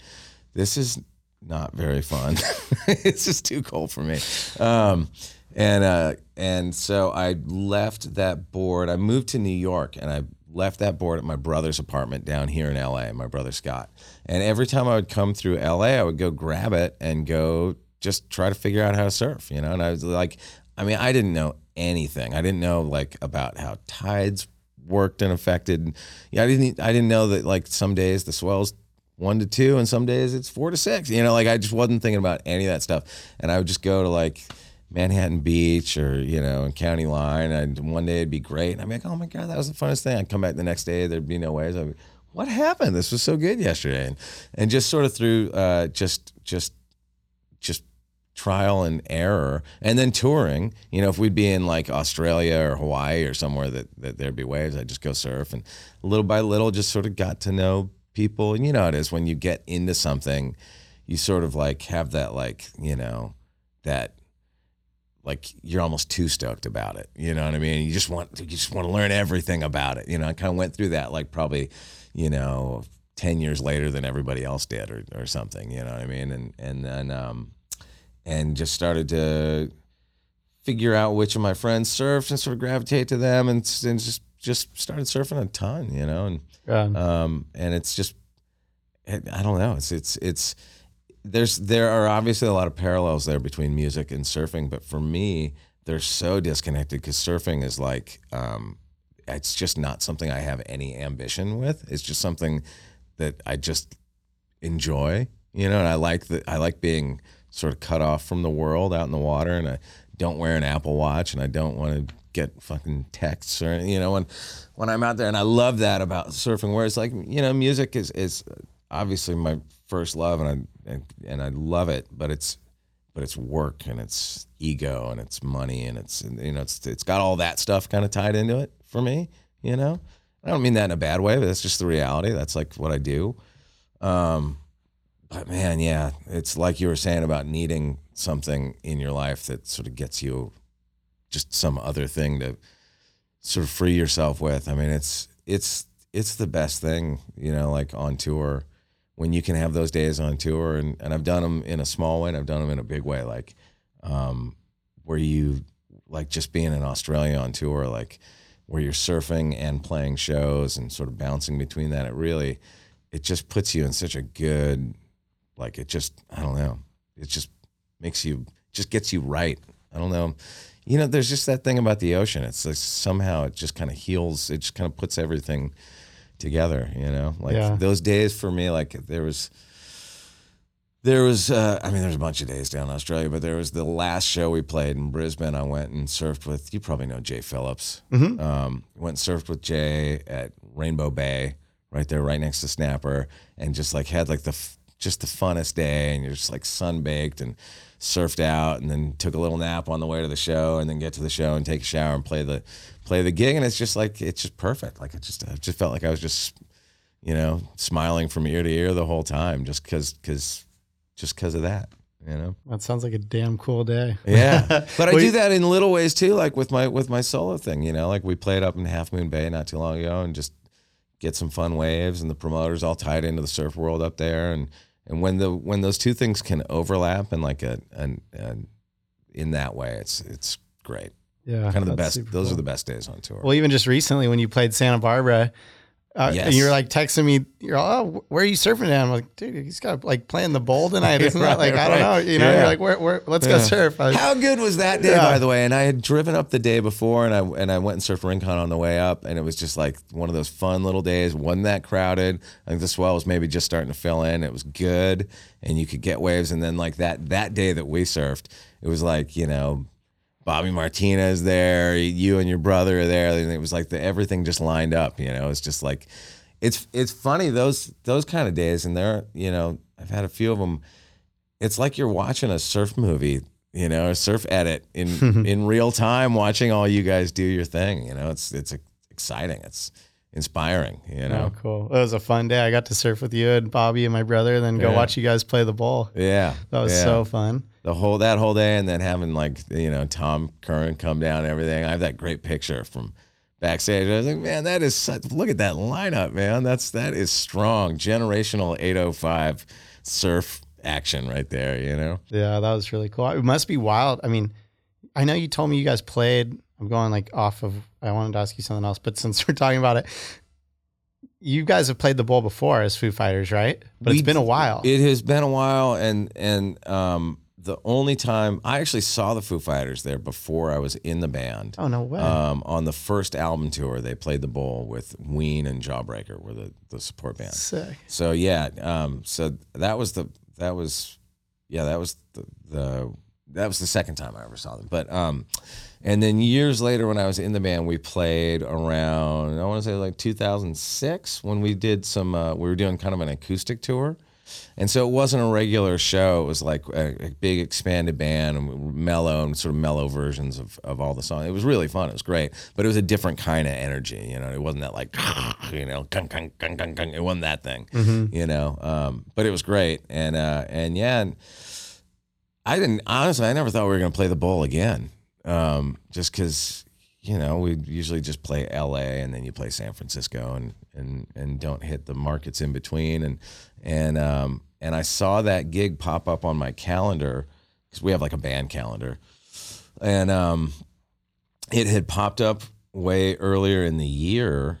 "This is not very fun. it's just too cold for me." Um, and uh, and so I left that board. I moved to New York, and I left that board at my brother's apartment down here in LA. My brother Scott, and every time I would come through LA, I would go grab it and go just try to figure out how to surf. You know, and I was like, I mean, I didn't know anything. I didn't know like about how tides worked and affected. Yeah, I didn't. I didn't know that like some days the swells one to two, and some days it's four to six. You know, like I just wasn't thinking about any of that stuff, and I would just go to like Manhattan Beach or you know, in County Line, and one day it'd be great, and I'd be like, oh my god, that was the funnest thing. I'd come back the next day, there'd be no waves. I'd be, what happened? This was so good yesterday, and and just sort of through uh, just just just trial and error and then touring you know if we'd be in like australia or hawaii or somewhere that, that there'd be waves i'd just go surf and little by little just sort of got to know people and you know it is when you get into something you sort of like have that like you know that like you're almost too stoked about it you know what i mean you just want you just want to learn everything about it you know i kind of went through that like probably you know ten years later than everybody else did, or or something. You know what I mean? And and then um, and just started to figure out which of my friends surfed and sort of gravitate to them, and, and just just started surfing a ton. You know, and Yeah. um, and it's just, I don't know. It's it's it's there's there are obviously a lot of parallels there between music and surfing, but for me, they're so disconnected because surfing is like um, it's just not something I have any ambition with. It's just something that I just enjoy, you know. And I like that I like being sort of cut off from the world out in the water, and I don't wear an Apple Watch, and I don't want to get fucking texts or you know when when I'm out there, and I love that about surfing. Where it's like you know, music is is obviously my first love, and I and, and I love it, but it's but it's work and it's ego and it's money and it's you know it's it's got all that stuff kind of tied into it for me. You know, I don't mean that in a bad way, but that's just the reality. That's like what I do. Um, but man, yeah, it's like you were saying about needing something in your life that sort of gets you just some other thing to sort of free yourself with. I mean, it's it's it's the best thing, you know, like on tour when you can have those days on tour and, and I've done them in a small way and I've done them in a big way like um where you like just being in Australia on tour like where you're surfing and playing shows and sort of bouncing between that it really it just puts you in such a good like it just I don't know it just makes you just gets you right I don't know you know there's just that thing about the ocean it's like somehow it just kind of heals it just kind of puts everything together you know like Yeah. those days for me like there was there was uh, i mean there's a bunch of days down in australia but there was the last show we played in brisbane i went and surfed with you probably know jay phillips Mhm. um, went and surfed with jay at rainbow bay right there right next to snapper and just like had like the f- just the funnest day and you're just like sunbaked and surfed out and then took a little nap on the way to the show and then get to the show and take a shower and play the play the gig. And it's just like it's just perfect. Like it just I just felt like I was just you know smiling from ear to ear the whole time just cuz cuz just cuz of that you know? That sounds like a damn cool day. yeah. But I do that in little ways too like with my with my solo thing you know? Like we played up in Half Moon Bay not too long ago and just get some fun waves and the promoters all tied into the surf world up there and and when the when those two things can overlap and like a an, an in that way it's it's great Yeah. kind of the best those cool. are the best days on tour Well, even just recently when you played Santa Barbara, uh, Yes. and you're like texting me, you're oh, where are you surfing at? I'm like, dude, he's got like playing the bowl tonight, isn't that? Like, I don't know, you know, yeah. you're like, where, where, let's go surf. Was- How good was that day, Yeah. by the way? And I had driven up the day before, and I and I went and surfed Rincon on the way up, and it was just like one of those fun little days. wasn't that crowded. I think the swell was maybe just starting to fill in. It was good, and you could get waves. And then like that that day that we surfed, it was like you know. Bobby Martinez there, you and your brother are there, and it was like the everything just lined up. You know, it's just like, it's it's funny those those kind of days, and there, you know, I've had a few of them it's like you're watching a surf movie, you know, a surf edit in in real time, watching all you guys do your thing. You know, it's it's exciting. It's inspiring. You know, Oh, cool. It was a fun day. I got to surf with you and Bobby and my brother, and then go Yeah. watch you guys play the bowl. yeah, That was yeah. so fun. The whole that whole day, and then having like you know Tom Curren come down and everything. I have that great picture from backstage. I was like, man, that is such, look at that lineup, man. That's that is strong, generational 805 surf action right there. You know. Yeah, that was really cool. It must be wild. I mean, I know you told me you guys played. I'm going like off of. I wanted to ask you something else, but since we're talking about it, you guys have played the bowl before as Foo Fighters, right? But We- it's been a while. It has been a while, and and um, the only time I actually saw the Foo Fighters there before I was in the band. oh no way! Um, on the first album tour, they played the bowl with Ween and Jawbreaker were the, the support band. Sick. So yeah, um, so that was the that was yeah that was the, the that was the second time I ever saw them. But um, and then years later, when I was in the band, we played around I want to say like 2006 when we did some uh, we were doing kind of an acoustic tour. And so it wasn't a regular show. It was like a, a big expanded band and mellow and sort of mellow versions of, of all the songs. It was really fun. It was great, but it was a different kind of energy. You know, it wasn't that like, you know, gung, gung, gung, gung, gung. it wasn't that thing. You know, um, but it was great. And uh, and yeah, and I didn't honestly. I never thought we were going to play the bowl again, um, just because you know, we usually just play L.A. and then you play San Francisco and and and don't hit the markets in between. And and um, and I saw that gig pop up on my calendar because we have like a band calendar, and um, it had popped up way earlier in the year,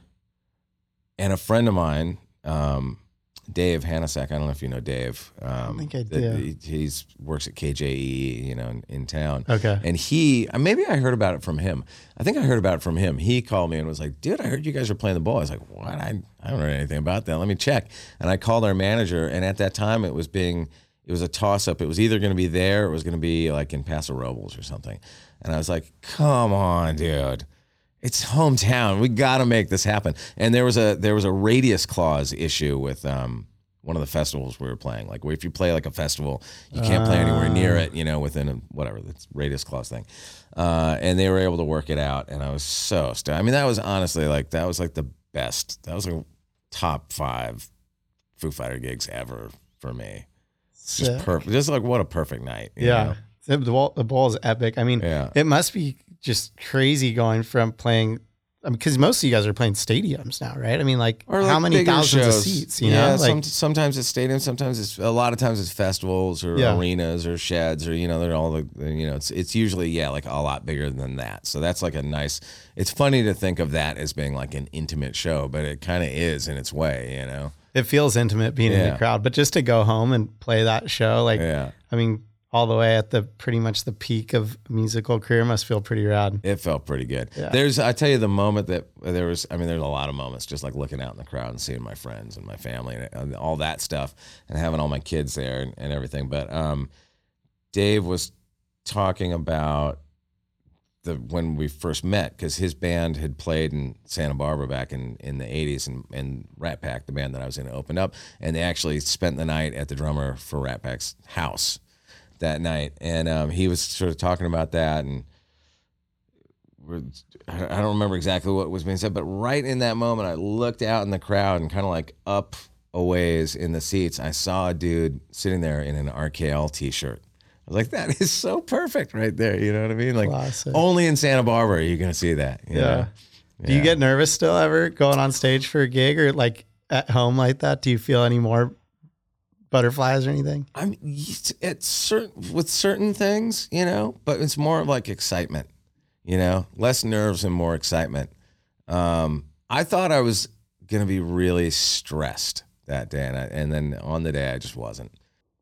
and a friend of mine. Um, Dave Hanasek. I don't know if you know Dave. Um, think I do. He he's, works at KJE, you know, in, in town. Okay. And he, uh, maybe I heard about it from him. I think I heard about it from him. He called me and was like, dude, I heard you guys are playing the bowl. I was like, what? I, I don't know anything about that. Let me check. And I called our manager. And at that time, it was being, it was a toss up. It was either going to be there or it was going to be like in Paso Robles or something. And I was like, come on, dude. It's hometown. We got to make this happen. And there was a there was a radius clause issue with um, one of the festivals we were playing. Like if you play like a festival, you can't play anywhere near it. You know, within a, whatever the radius clause thing. Uh, and they were able to work it out. And I was so stoked. I mean, that was honestly like that was like the best. That was like top five Foo Fighter gigs ever for me. Just perfect. Just like what a perfect night. you Yeah. know? The, the, ball, the ball is epic. I mean, Yeah. it must be just crazy going from playing, because most of you guys are playing stadiums now, right? I mean, like, Or how like many thousands of seats, you yeah, know? Like, some, sometimes it's stadiums, sometimes it's a lot of times it's festivals or Yeah. arenas or sheds or you know they're all the you know it's it's usually yeah like a lot bigger than that. So that's like a nice. It's funny to think of that as being like an intimate show, but it kind of is in its way, you know. it feels intimate being in the crowd, but just to go home and play that show, like, Yeah, I mean, all the way at the pretty much the peak of musical career must feel pretty rad. it felt pretty good. Yeah. There's I tell you the moment that there was. I mean, there's a lot of moments just like looking out in the crowd and seeing my friends and my family and, and all that stuff, and having all my kids there and, and everything. But um, Dave was talking about the when we first met because his band had played in Santa Barbara back in, in the 80s and, and Rat Pack, the band that I was in, opened up and they actually spent the night at the drummer for Rat Pack's house that night and um, he was sort of talking about that and I I don't remember exactly what was being said but right in that moment I looked out in the crowd and kind of like up a ways in the seats I saw a dude sitting there in an RKL t-shirt I was like, that is so perfect right there. You know what I mean? Like, Classic. only in Santa Barbara are you going to see that. you Yeah. know? Do you Yeah. get nervous still ever going on stage for a gig or like at home like that? Do you feel any more butterflies or anything? I'm it's certain with certain things, you know, but it's more of like excitement, you know, less nerves and more excitement. Um, I thought I was going to be really stressed that day, and, I, and then on the day I just wasn't.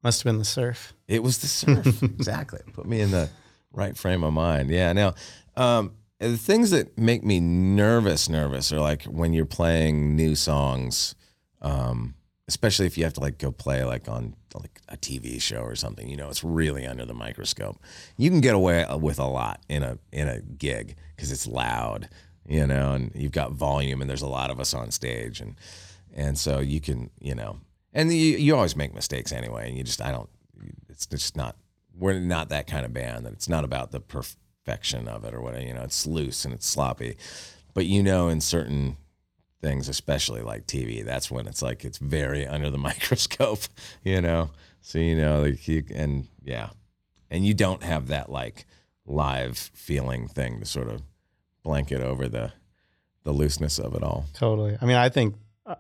Must have been the surf. It was the surf. exactly. Put me in the right frame of mind. Yeah. Now, um, the things that make me nervous, nervous are like when you're playing new songs, um, especially if you have to like go play like on like a TV show or something. You know, it's really under the microscope. You can get away uh, with a lot in a in a gig because it's loud, you know, and you've got volume, and there's a lot of us on stage, and and so you can, you know, and you, you always make mistakes anyway, and you just I don't. It's just not. We're not that kind of band. That it's not about the perfection of it or whatever. You know, it's loose and it's sloppy, but you know, in certain things, especially like TV, that's when it's like it's very under the microscope. You know, so you know, like you and yeah, and you don't have that like live feeling thing to sort of blanket over the the looseness of it all. Totally. I mean, I think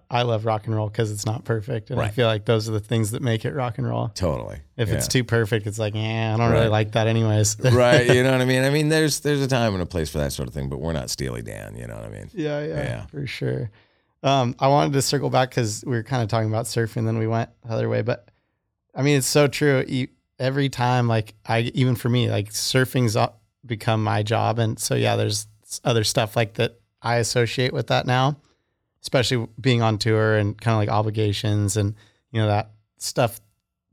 I love rock and roll because it's not perfect. And I feel like those are the things that make it rock and roll. Totally. If it's too perfect, it's like, yeah, I don't really like that anyways. right, you know what I mean? I mean, there's there's a time and a place for that sort of thing, but we're not Steely Dan, you know what I mean? Yeah, yeah, Yeah. for sure. Um, I wanted to circle back because we were kind of talking about surfing, then we went the other way. But I mean, it's so true. You, every time, like I, even for me, like surfing's become my job, and so yeah, there's other stuff like that I associate with that now, especially being on tour and kind of like obligations and you know that stuff.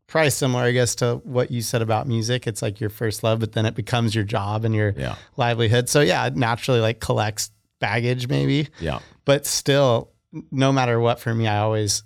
Probably similar, I guess, to what you said about music. It's like your first love, but then it becomes your job and your Yeah. livelihood. So yeah, it naturally like collects baggage maybe Yeah. but still no matter what for me i always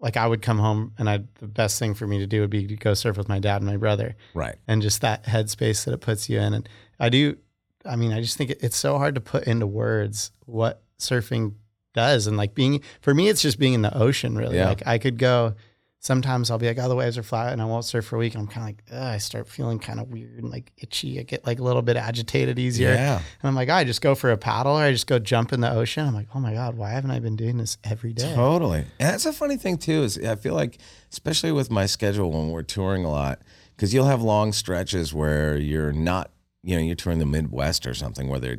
like i would come home and i the best thing for me to do would be to go surf with my dad and my brother Right. and just that headspace that it puts you in and i do i mean i just think it, it's so hard to put into words what surfing does and like being for me it's just being in the ocean really Yeah. like i could go sometimes I'll be like, oh, the waves are flat and I won't surf for a week. And I'm kind of like, I start feeling kind of weird and like itchy. I get like a little bit agitated easier. Yeah. And I'm like, I just go for a paddle or I just go jump in the ocean. I'm like, oh my God, why haven't I been doing this every day? Totally. And that's a funny thing too, is I feel like, especially with my schedule when we're touring a lot, because you'll have long stretches where you're not, you know, you're touring the Midwest or something where there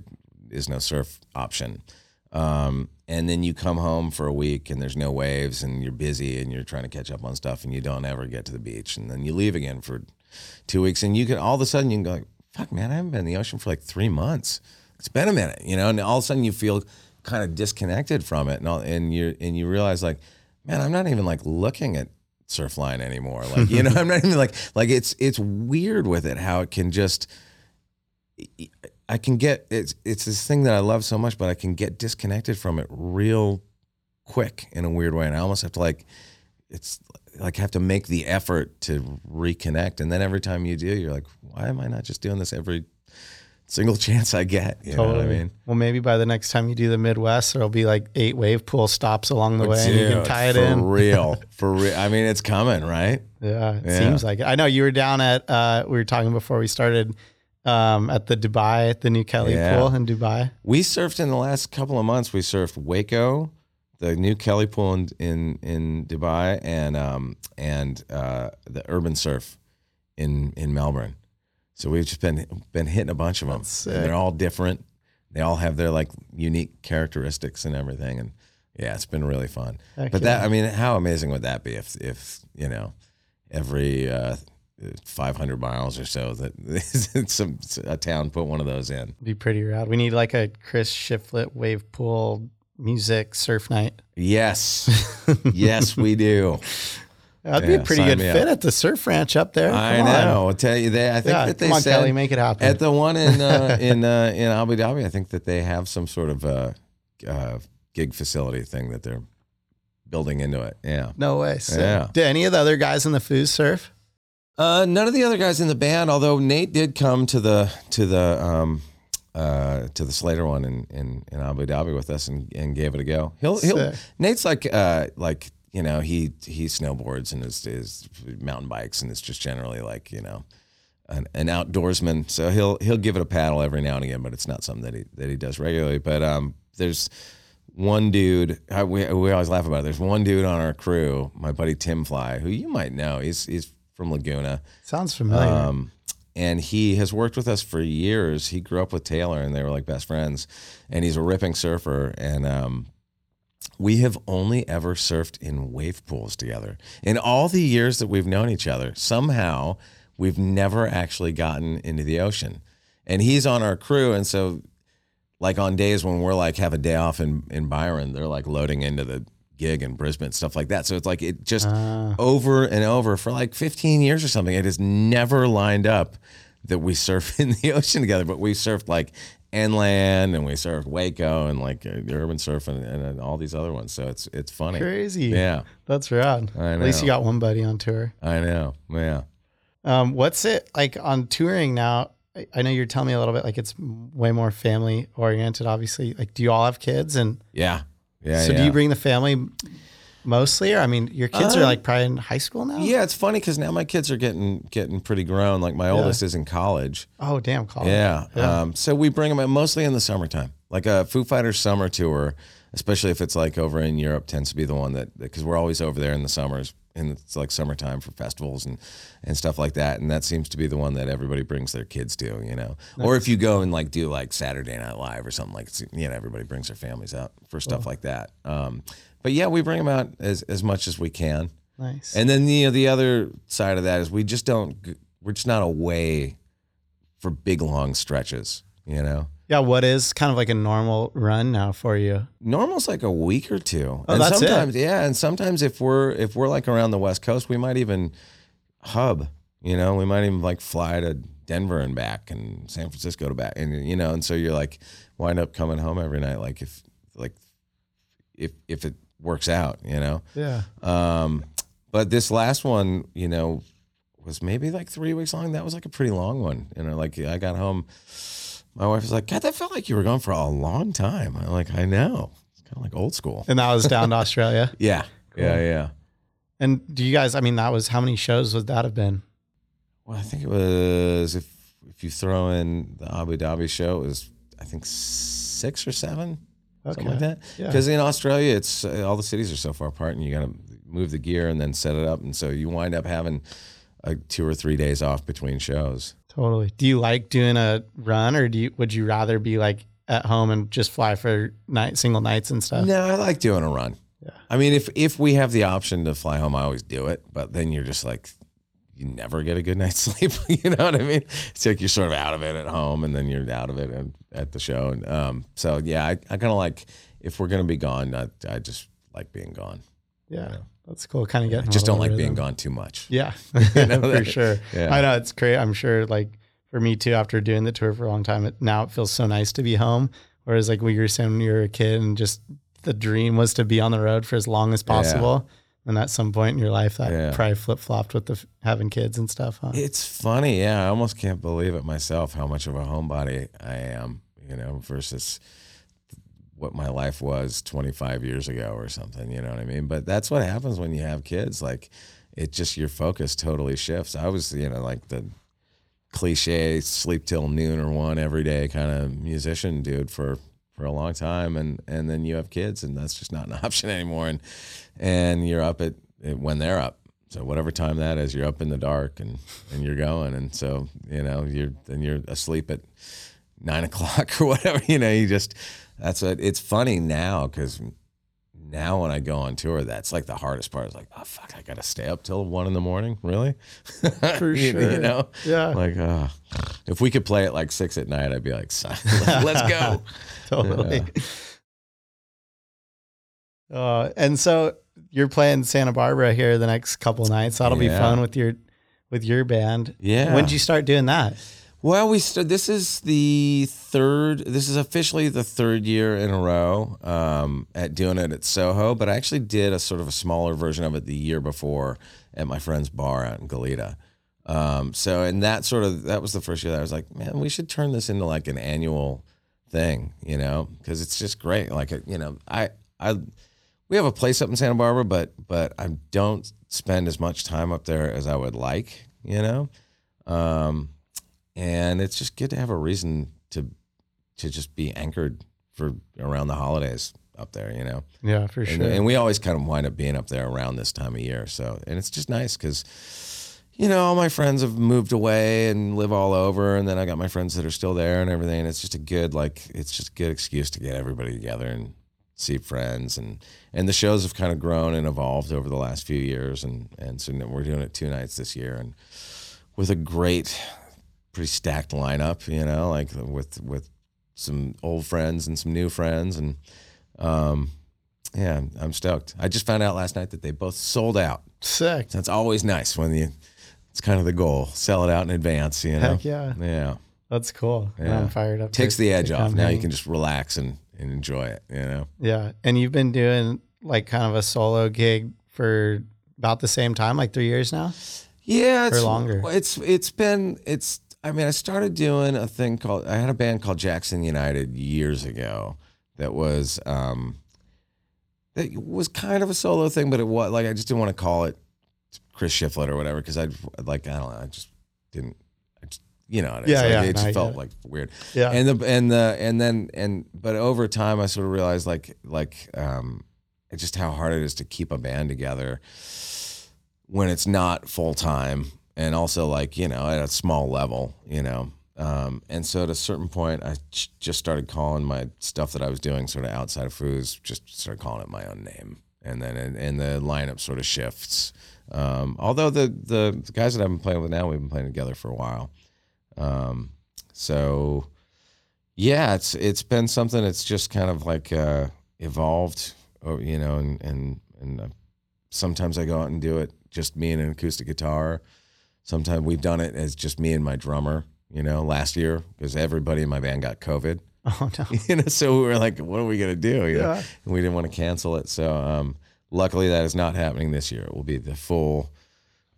is no surf option. Um, and then you come home for a week and there's no waves and you're busy and you're trying to catch up on stuff and you don't ever get to the beach. And then you leave again for two weeks and you can all of a sudden you can go like, fuck man, I haven't been in the ocean for like three months. It's been a minute, you know, and all of a sudden you feel kind of disconnected from it and all, and you and you realize like, man, I'm not even like looking at Surfline anymore. Like, you know, I'm not even like like it's it's weird with it how it can just I can get it's it's this thing that I love so much, but I can get disconnected from it real quick in a weird way, and I almost have to like it's like have to make the effort to reconnect, and then every time you do, you're like, why am I not just doing this every single chance I get? You know what I mean? Well, maybe by the next time you do the Midwest, there'll be like eight wave pool stops along the way, and you can tie it for in. For real, for real. I mean, it's coming, right? Yeah, it Yeah. seems like it. I know you were down at. Uh, we were talking before we started um, at the Dubai, at the new Kelly Yeah. pool in Dubai. We surfed in the last couple of months. We surfed Waco, the new Kelly pool in in, in Dubai, and um and uh, the Urban Surf in in Melbourne. So we've just been been hitting a bunch of them. They're all different. They all have their like unique characteristics and everything. And yeah, it's been really fun. Heck but that. I mean, how amazing would that be if if you know every uh, 500 miles or so that some a town put one of those in. Be pretty rad. We need like a Chris Shiflett wave pool music surf night. Yes. yes, we do. That'd be a pretty good fit up. at the surf ranch up there. I Come on. know. I'll tell you they I think Yeah, that they come on, said Kelly, make it happen. at the one in uh, in uh, in Abu Dhabi, I think that they have some sort of uh, uh, gig facility thing that they're building into it. Yeah. No way. Sick. Yeah. Do any of the other guys in the foos surf? Uh, none of the other guys in the band, although Nate did come to the to the um, uh, to the Slater one in, in, in Abu Dhabi with us and, and gave it a go. He'll he'll Nate's like uh like you know he he snowboards and is is mountain bikes and it's just generally like you know an, an outdoorsman. So he'll he'll give it a paddle every now and again, but it's not something that he that he does regularly. But um, there's one dude I, we we always laugh about. It. There's one dude on our crew, my buddy Tim Fly, who you might know. He's he's from Laguna. Sounds familiar. Um, and he has worked with us for years. He grew up with Taylor, and they were like best friends. And he's a ripping surfer. And um, we have only ever surfed in wave pools together. In all the years that we've known each other, somehow we've never actually gotten into the ocean. And he's on our crew, and so like on days when we're like have a day off in in Byron, they're like loading into the gig in Brisbane, stuff like that. So it's like it just Ah. over and over for like 15 years or something. It has never lined up that we surf in the ocean together, but we surfed like Inland and we surfed Waco and like uh, urban surf and, and all these other ones. So it's it's funny. Crazy. Yeah, That's rad. At least you got one buddy on tour. I know. Yeah. Um, what's it like on touring now? I- I know you're telling me a little bit like it's way more family oriented, obviously. Like, do you all have kids? And Yeah. Yeah. so do you bring the family mostly? Or I mean, your kids are Uh, like probably in high school now? Yeah, it's funny because now my kids are getting getting pretty grown. Like my oldest is in college. Oh, damn. College. Yeah. Yeah. Um, so we bring them mostly in the summertime. Like a Foo Fighters summer tour, especially if it's like over in Europe, tends to be the one that because we're always over there in the summers and it's like summertime for festivals and and stuff like that. And that seems to be the one that everybody brings their kids to, you know. Or if you go and like do like Saturday Night Live or something like, you know, everybody brings their families out for stuff like that. Um, but yeah, we bring them out as as much as we can. Nice. And then you know the other side of that is we just don't we're just not away for big long stretches, you know. Yeah. What is kind of like a normal run now for you? Normal's like a week or two. Oh, and that's it? yeah, and sometimes if we're if we're like around the West Coast, we might even hub, you know, we might even like fly to Denver and back and San Francisco to back and you know, and so you're like wind up coming home every night like if like if if it works out, you know. Yeah. Um, but this last one, you know, was maybe like three weeks long. That was like a pretty long one. You know, like I got home, my wife was like, God, that felt like you were gone for a long time. I'm like, I know. It's kind of like old school. And that was down to Australia. Yeah. Yeah. Yeah. And do you guys? I mean, that was how many shows would that have been? Well, I think it was if if you throw in the Abu Dhabi show, it was I think six or seven, something like that. Yeah. Because in Australia, it's all the cities are so far apart, and you got to move the gear and then set it up, and so you wind up having uh, two or three days off between shows. Totally. Do you like doing a run, or do you would you rather be like at home and just fly for night single nights and stuff? No, I like doing a run. Yeah. I mean, if if we have the option to fly home, I always do it. But then you're just like, you never get a good night's sleep. you know what I mean? It's like you're sort of out of it at home, and then you're out of it at, at the show. And um, so yeah, I, I kind of like if we're gonna be gone, I, I just like being gone. Yeah, that's cool. Kind of I getting. just don't like being gone too much. Yeah, know, for sure. yeah. I know it's great. I'm sure, like for me too, after doing the tour for a long time, it, now it feels so nice to be home. Whereas, like when you were saying when you were a kid, and just the dream was to be on the road for as long as possible. And at some point in your life, that Yeah. probably flip flopped with the having kids and stuff. Huh? It's funny, yeah. I almost can't believe it myself how much of a homebody I am, you know, versus what my life was 25 years ago or something, you know what I mean? But that's what happens when you have kids. Like, it just, your focus totally shifts. I was, you know, like the cliche sleep till noon or one every day kind of musician dude for for a long time and and then you have kids and that's just not an option anymore and and you're up at when they're up so whatever time that is you're up in the dark and and you're going and so you know you're then you're asleep at nine o'clock or whatever you know you just that's what it's funny now because now when I go on tour, that's like the hardest part. Is like, oh fuck, I gotta stay up till one in the morning. Really? For you, sure. You know? Yeah. Like, uh, if we could play at like six at night, I'd be like, "Son, let's go. totally. Uh, and so you're playing Santa Barbara here the next couple nights. That'll be fun with your with your band. Yeah. When did you start doing that? Well, we st- this is the third. This is officially the third year in a row um, at doing it at Soho. But I actually did a sort of a smaller version of it the year before at my friend's bar out in Goleta. Um, so, and that sort of that was the first year that I was like, man, we should turn this into like an annual thing, you know, because it's just great. Like, uh, you know, I I we have a place up in Santa Barbara, but but I don't spend as much time up there as I would like, you know. Um, and it's just good to have a reason to to just be anchored for around the holidays up there, you know. Yeah, for And, sure. and we always kind of wind up being up there around this time of year. So, and it's just nice because, you know, all my friends have moved away and live all over, and then I got my friends that are still there and everything. And it's just a good like it's just a good excuse to get everybody together and see friends and and the shows have kind of grown and evolved over the last few years and and so we're doing it two nights this year and with a great pretty stacked lineup you know like with with some old friends and some new friends and um yeah i'm stoked i just found out last night that they both sold out Sick. that's always nice when you it's kind of the goal sell it out in advance you know Heck yeah. yeah That's cool. Yeah. I'm fired up. takes to- the edge off now you can just relax and, and enjoy it you know Yeah. And you've been doing like kind of a solo gig for about the same time, like three years now? Yeah, it's longer? It's it's been it's. I mean, I started doing a thing called. I had a band called Jackson United years ago. That was um, that was kind of a solo thing, but it was like I just didn't want to call it Chris Shiflett or whatever because I like I don't know. I just didn't. I just you know. What it is. Yeah, Like, yeah, It just felt like weird. Yeah. And the and the and then and but over time, I sort of realized like like um, just how hard it is to keep a band together when it's not full time and also like you know at a small level you know um, and so at a certain point i j- just started calling my stuff that i was doing sort of outside of Foos just started calling it my own name. And then and, and the lineup sort of shifts. Um, although the, the the guys that i've been playing with now we've been playing together for a while. Um, so yeah it's it's been something that's just kind of like uh, evolved oh, you know and and and uh, sometimes I go out and do it just me and an acoustic guitar. Sometimes we've done it as just me and my drummer, you know, last year because everybody in my band got COVID. Oh, no. You know, so we were like, what are we going to do? You know? Yeah. And we didn't want to cancel it. So um, luckily that is not happening this year. It will be the full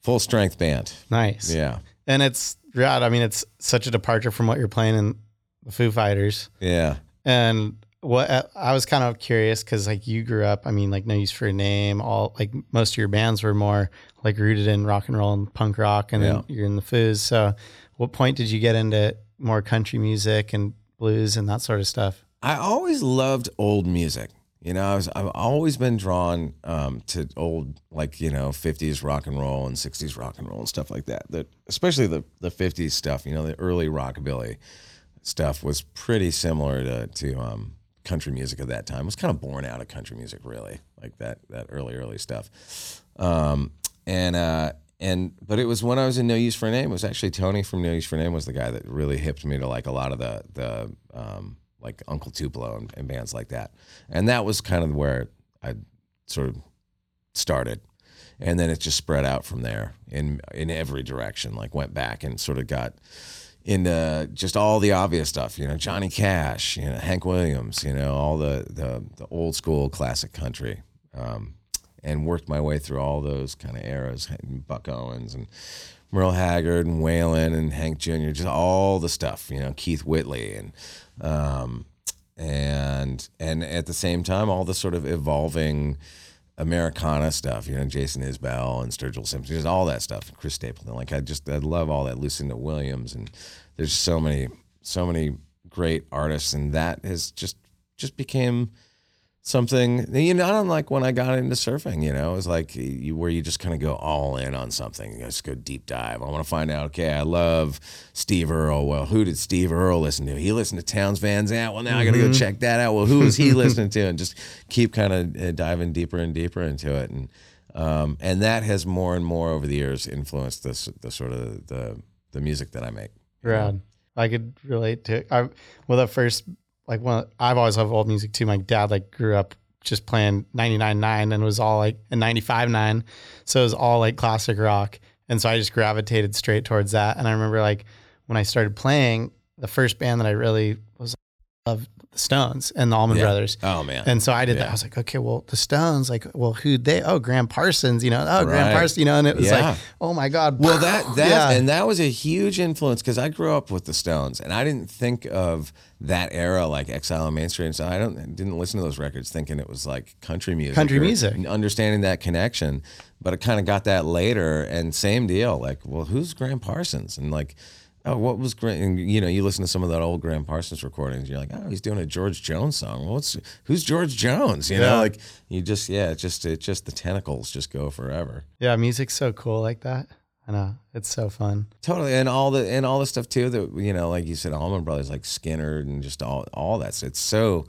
full strength band. Nice. Yeah. And it's, yeah, I mean, it's such a departure from what you're playing in the Foo Fighters. Yeah. And what uh, I was kind of curious because like you grew up, I mean, like No Use for a Name, all like most of your bands were more like rooted in rock and roll and punk rock, and Yeah. then you're in the Foos. So, what point did you get into more country music and blues and that sort of stuff? I always loved old music. You know, I was I've always been drawn um, to old like you know '50s rock and roll and '60s rock and roll and stuff like that. That especially the the '50s stuff. You know, the early rockabilly stuff was pretty similar to to um, country music at that time. It was kind of born out of country music, really, like that that early early stuff. Um, and uh, and but it was when I was in No Use for a Name. It was actually Tony from No Use for a Name was the guy that really hipped me to like a lot of the the um, like Uncle Tupelo and, and bands like that. And that was kind of where I sort of started. And then it just spread out from there in in every direction. Like went back and sort of got into just all the obvious stuff, you know, Johnny Cash, you know, Hank Williams, you know, all the the, the old school classic country, um, and worked my way through all those kind of eras, Buck Owens and Merle Haggard and Waylon and Hank Jr., just all the stuff, you know, Keith Whitley and um, and and at the same time, all the sort of evolving Americana stuff, you know, Jason Isbell and Sturgill Simpson, just all that stuff, Chris Stapleton. Like I just I love all that Lucinda Williams and there's so many so many great artists and that has just just became something you know not unlike when I got into surfing, you know, it was like you where you just kind of go all in on something. You just go deep dive. I want to find out, okay, I love Steve Earle. Well, who did Steve Earle listen to? He listened to Townes Van Zandt. Well, now I got to go check that out. Well, who was he listening to? And just keep kind of uh, diving deeper and deeper into it. And um, and that has more and more over the years influenced this the sort of the the music that I make. Rad. I could relate to. I well, the first like one. I've always loved old music too. My dad like grew up just playing 99.9 and was all like and 95.9, so it was all like classic rock. And so I just gravitated straight towards that. And I remember like when I started playing, the first band that I really was of the Stones and the Allman Yeah. Brothers. Oh man. And so I did that. I was like, okay, well, the Stones, like, well, who they? Oh, Gram Parsons, you know, oh, Gram Parsons, you know, and it was Yeah. like, oh my God. Well, that that Yeah. and that was a huge influence because I grew up with the Stones, and I didn't think of that era like Exile on Main Street. And so I don't didn't listen to those records thinking it was like country music, Country music. understanding that connection. But I kind of got that later, and same deal. Like, well, who's Gram Parsons? And like, oh, what was great? And, you know, you listen to some of that old Gram Parsons recordings, you're like, oh, he's doing a George Jones song. Well, what's who's George Jones? You Yeah. know, like you just yeah, it just it just the tentacles just go forever. yeah, music's so cool like that. I know. It's so fun. Totally, and all the and all the stuff too that you know, like you said, Allman Brothers, like Skynyrd, and just all all that. It's so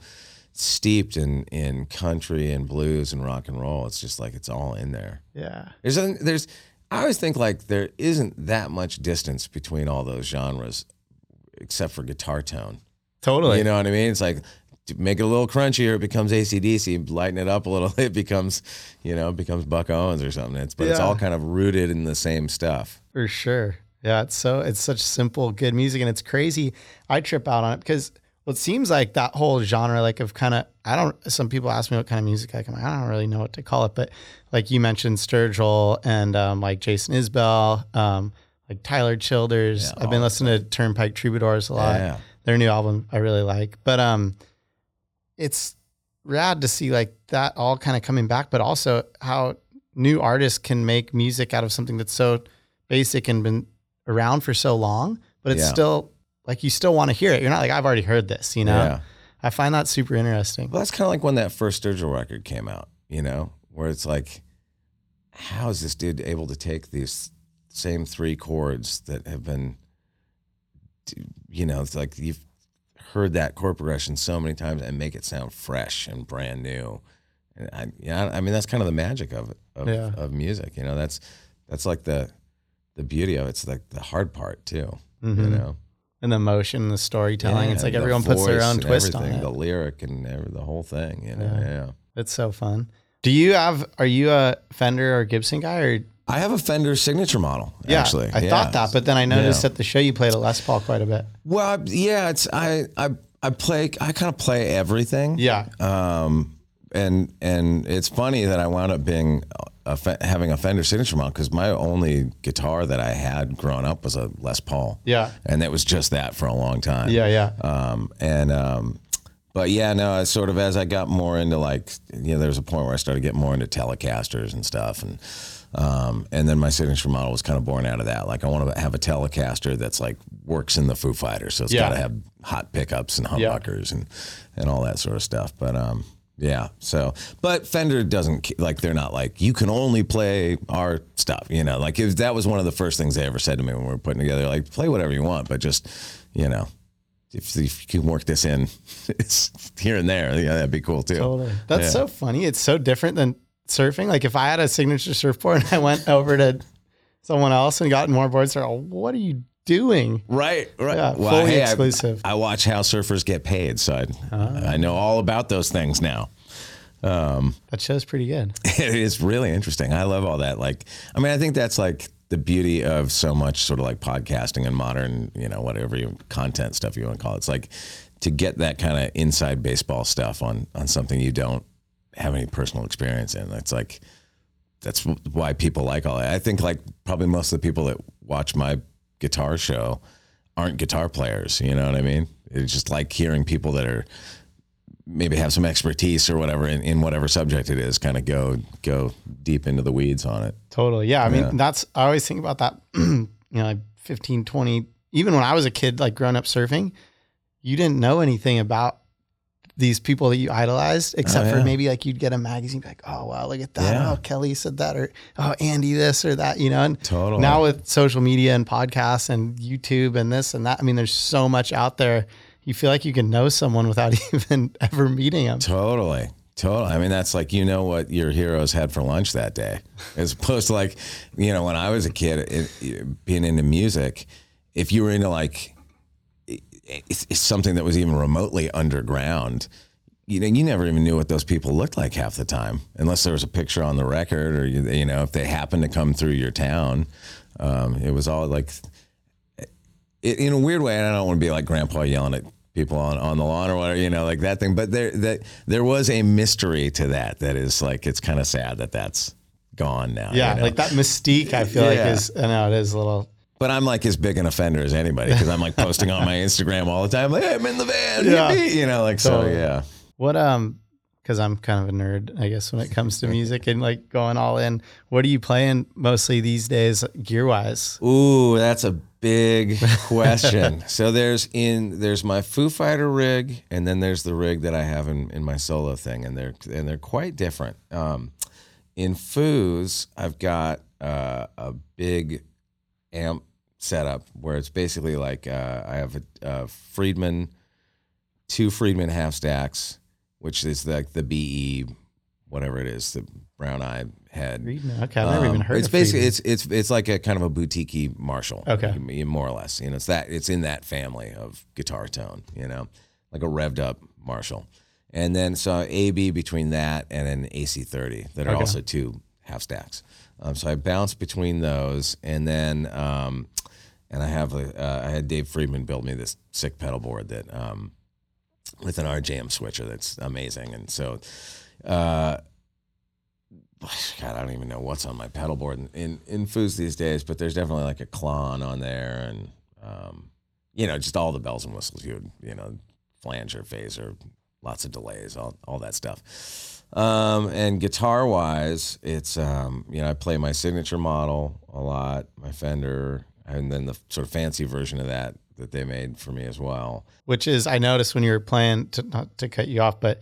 steeped in in country and blues and rock and roll. It's just like it's all in there. Yeah. There's there's I always think like there isn't that much distance between all those genres, except for guitar tone. Totally. You know what I mean? It's like to make it a little crunchier, it becomes AC/DC. Lighten it up a little, it becomes, you know, it becomes Buck Owens or something. It's but it's all kind of rooted in the same stuff. For sure. Yeah, it's so it's such simple, good music, and it's crazy. I trip out on it because well, it seems like that whole genre, like of kind of, I don't. Some people ask me what kind of music I like. I don't really know what to call it, but like you mentioned, Sturgill and um, like Jason Isbell, um, like Tyler Childers. Yeah, I've been listening to Turnpike Troubadours a lot. Yeah. Their new album I really like, but um, it's rad to see like that all kind of coming back, but also how new artists can make music out of something that's so basic and been around for so long, but it's Yeah. still like you still want to hear it. You're not like I've already heard this, you know. Yeah. I find that super interesting. Well, that's kind of like when that first Sturgill record came out, you know, where it's like, how is this dude able to take these same three chords that have been, you know, it's like you've heard that chord progression so many times and make it sound fresh and brand new. And I, yeah, I mean, that's kind of the magic of it, of, Yeah. of music, you know, that's, that's like the, the beauty of it. It's like the hard part too, you Mhm. know. And the emotion, the storytelling. it's like everyone puts their own twist on it. The lyric and every, the whole thing, you know. Yeah. yeah. It's so fun. Do you have? Are you a Fender or Gibson guy? Or I have a Fender signature model. yeah, actually, I thought that, but then I noticed Yeah. at the show you played a Les Paul quite a bit. well, yeah, it's I I I play I kind of play everything. Yeah, Um, and and it's funny that I wound up being having a Fender signature model because my only guitar that I had growing up was a Les Paul. Yeah. and that was just that for a long time. yeah, yeah. Um, and um, but yeah, no, I sort of as I got more into like, you know, there was a point where I started getting more into Telecasters and stuff, and um, and then my signature model was kind of born out of that. Like, I want to have a Telecaster that's like works in the Foo Fighters, so it's Yeah. got to have hot pickups and Yeah. humbuckers and and all that sort of stuff. But um, yeah, so but Fender doesn't like they're not like you can only play our stuff. You know, like if that was one of the first things they ever said to me when we were putting together, like play whatever you want, but just you know. If, if you can work this in it's here and there, yeah, that'd be cool too. Totally. That's Yeah. so funny. It's so different than surfing. Like if I had a signature surfboard and I went over to someone else and got more boards, they're all, what are you doing? Right, right. Yeah, fully hey, I- exclusive. I, watch how surfers get paid, so I, I know all about those things now. Um, That show's pretty good. it is really interesting. I love all that. Like, I mean, I think that's like the beauty of so much sort of like podcasting and modern, you know, whatever you content stuff you want to call it. It's like to get that kind of inside baseball stuff on on something you don't have any personal experience in. It's like that's why people like all that. I think like probably most of the people that watch my guitar show aren't guitar players. You know what I mean? It's just like hearing people that are maybe have some expertise or whatever in, in whatever subject it is, kind of go go deep into the weeds on it. Totally. Yeah. I mean, Yeah. that's, I always think about that, you know, like 15, 20, even when I was a kid, like growing up surfing, you didn't know anything about these people that you idolized, oh, except yeah. for maybe like you'd get a magazine, be like, oh, wow, look at that. Yeah. Oh, Kelly said that, or oh, Andy this or that, you know? And Totally. now with social media and podcasts and YouTube and this and that, I mean, there's so much out there. You feel like you can know someone without even ever meeting them. Totally. Totally. I mean, that's like, you know what your heroes had for lunch that day, as opposed to like, you know, when I was a kid, it, it- being into music, if you were into like it's, it's something that was even remotely underground, you know, you never even knew what those people looked like half the time, unless there was a picture on the record or, you, you know, if they happened to come through your town. Um, it was all like, it, in a weird way, and I don't want to be like grandpa yelling at people on, on the lawn or whatever, you know, like that thing. But there that there was a mystery to that. That is like it's kind of sad that that's gone now. Yeah. you know? Like that mystique, I feel like is, I know it is a little, But I'm like as big an offender as anybody because I'm like posting on my Instagram all the time, like hey, I'm in the van, Yeah. you know, like so. Totally. Yeah, What um because I'm kind of a nerd, I guess, when it comes to music and like going all in. What are you playing mostly these days, gear wise? Ooh, that's a big question. so there's in there's my Foo Fighter rig, and then there's the rig that I have in, in my solo thing, and they're and they're quite different. Um, in Foos, I've got uh, a big amp setup where it's basically like uh, I have a, a Friedman, two Friedman half stacks, which is like the BE, whatever it is, the brown eye head. Friedman. Okay, I've never Um, even heard It's of basically Friedman. it's it's it's like a kind of a boutique Marshall. Okay. more or less. You know, it's that it's in that family of guitar tone. You know, like a revved up Marshall, and then so AB between that and an AC30 that are Okay. also two half stacks. Um, so I bounce between those, and then um, and I have a, uh, I had Dave Friedman build me this sick pedal board that um, with an RJM switcher that's amazing, and so. Uh, God, I don't even know what's on my pedal board in, in, in Foos these days, but there's definitely like a Klon on there and, um, you know, just all the bells and whistles you would, you know, flanger, phaser, lots of delays, all, all that stuff. Um, and guitar wise, it's, um, you know, I play my signature model a lot, my Fender, and then the sort of fancy version of that that they made for me as well. Which is I noticed when you were playing to not to cut you off, but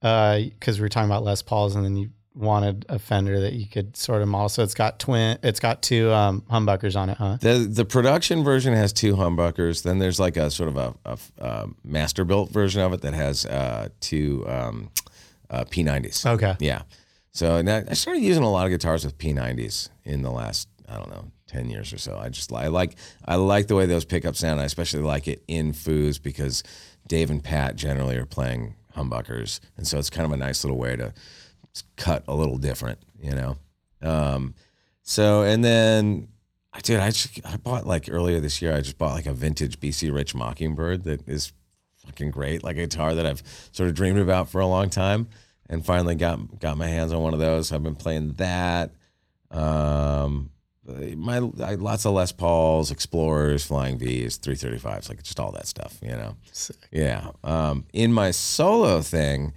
because we were talking about Les Pauls and then you wanted a Fender that you could sort of model. So it's got twin it's got two um humbuckers on it, huh? The the production version has two humbuckers. Then there's like a sort of a, a, a master built version of it that has uh, two um, uh, P90s. Okay. Yeah. So now I started using a lot of guitars with P90s in the last I don't know ten years or so. I just I like I like the way those pickups sound. I especially like it in Foos because Dave and Pat generally are playing humbuckers, and so it's kind of a nice little way to cut a little different, you know. Um, so and then I dude, I just I bought like earlier this year. I just bought like a vintage BC Rich Mockingbird that is fucking great, like a guitar that I've sort of dreamed about for a long time, and finally got got my hands on one of those. I've been playing that. Um, my I, lots of Les Pauls, Explorers, Flying V's, 335s, like just all that stuff, you know. Yeah. Um, in my solo thing,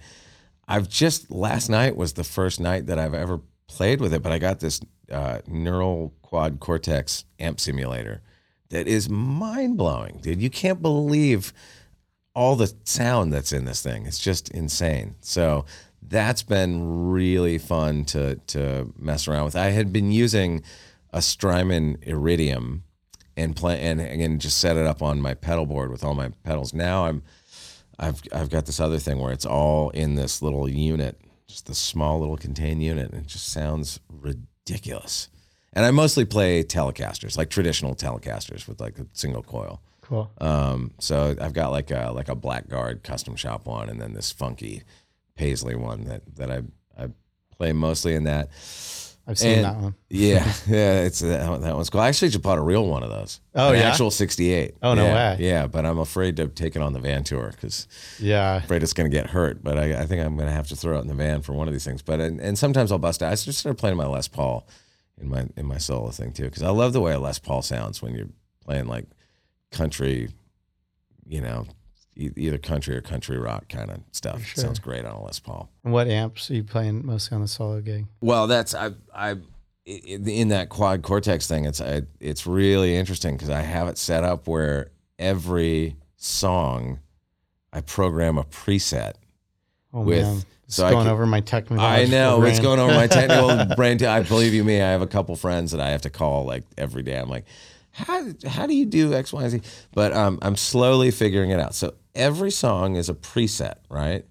I've just last night was the first night that I've ever played with it, but I got this uh, neural quad cortex amp simulator that is mind blowing, dude. You can't believe all the sound that's in this thing. It's just insane. So that's been really fun to to mess around with. I had been using a Strymon Iridium and play and and just set it up on my pedal board with all my pedals. Now I'm I've I've got this other thing where it's all in this little unit, just the small little contained unit, and it just sounds ridiculous. And I mostly play Telecasters, like traditional Telecasters with like a single coil. Cool. Um, so I've got like a like a Blackguard custom shop one, and then this funky Paisley one that that I I play mostly in that. I've seen And- that one. Yeah, yeah, it's that, that one's cool. I actually just bought a real one of those. Oh, An yeah? actual '68. Oh, no yeah, way. Yeah, but I'm afraid to take it on the van tour because Yeah. afraid it's going to get hurt. But I, I think I'm going to have to throw it in the van for one of these things. But and, and sometimes I'll bust out. I just started playing my Les Paul in my in my solo thing too because I love the way a Les Paul sounds when you're playing like country, you know, either country or country rock kind of stuff. sure. Sounds great on a Les Paul. What amps are you playing mostly on the solo gig? Well, that's I I in that quad cortex thing. It's I, it's really interesting because I have it set up where every song I program a preset Oh with. man. It's So I going can- over my technical. I know it's going over my technical brain. Too. I believe you me. I have a couple friends that I have to call like every day. I'm like, how how do you do X, Y, and Z? But um, I'm slowly figuring it out. So every song is a preset, right?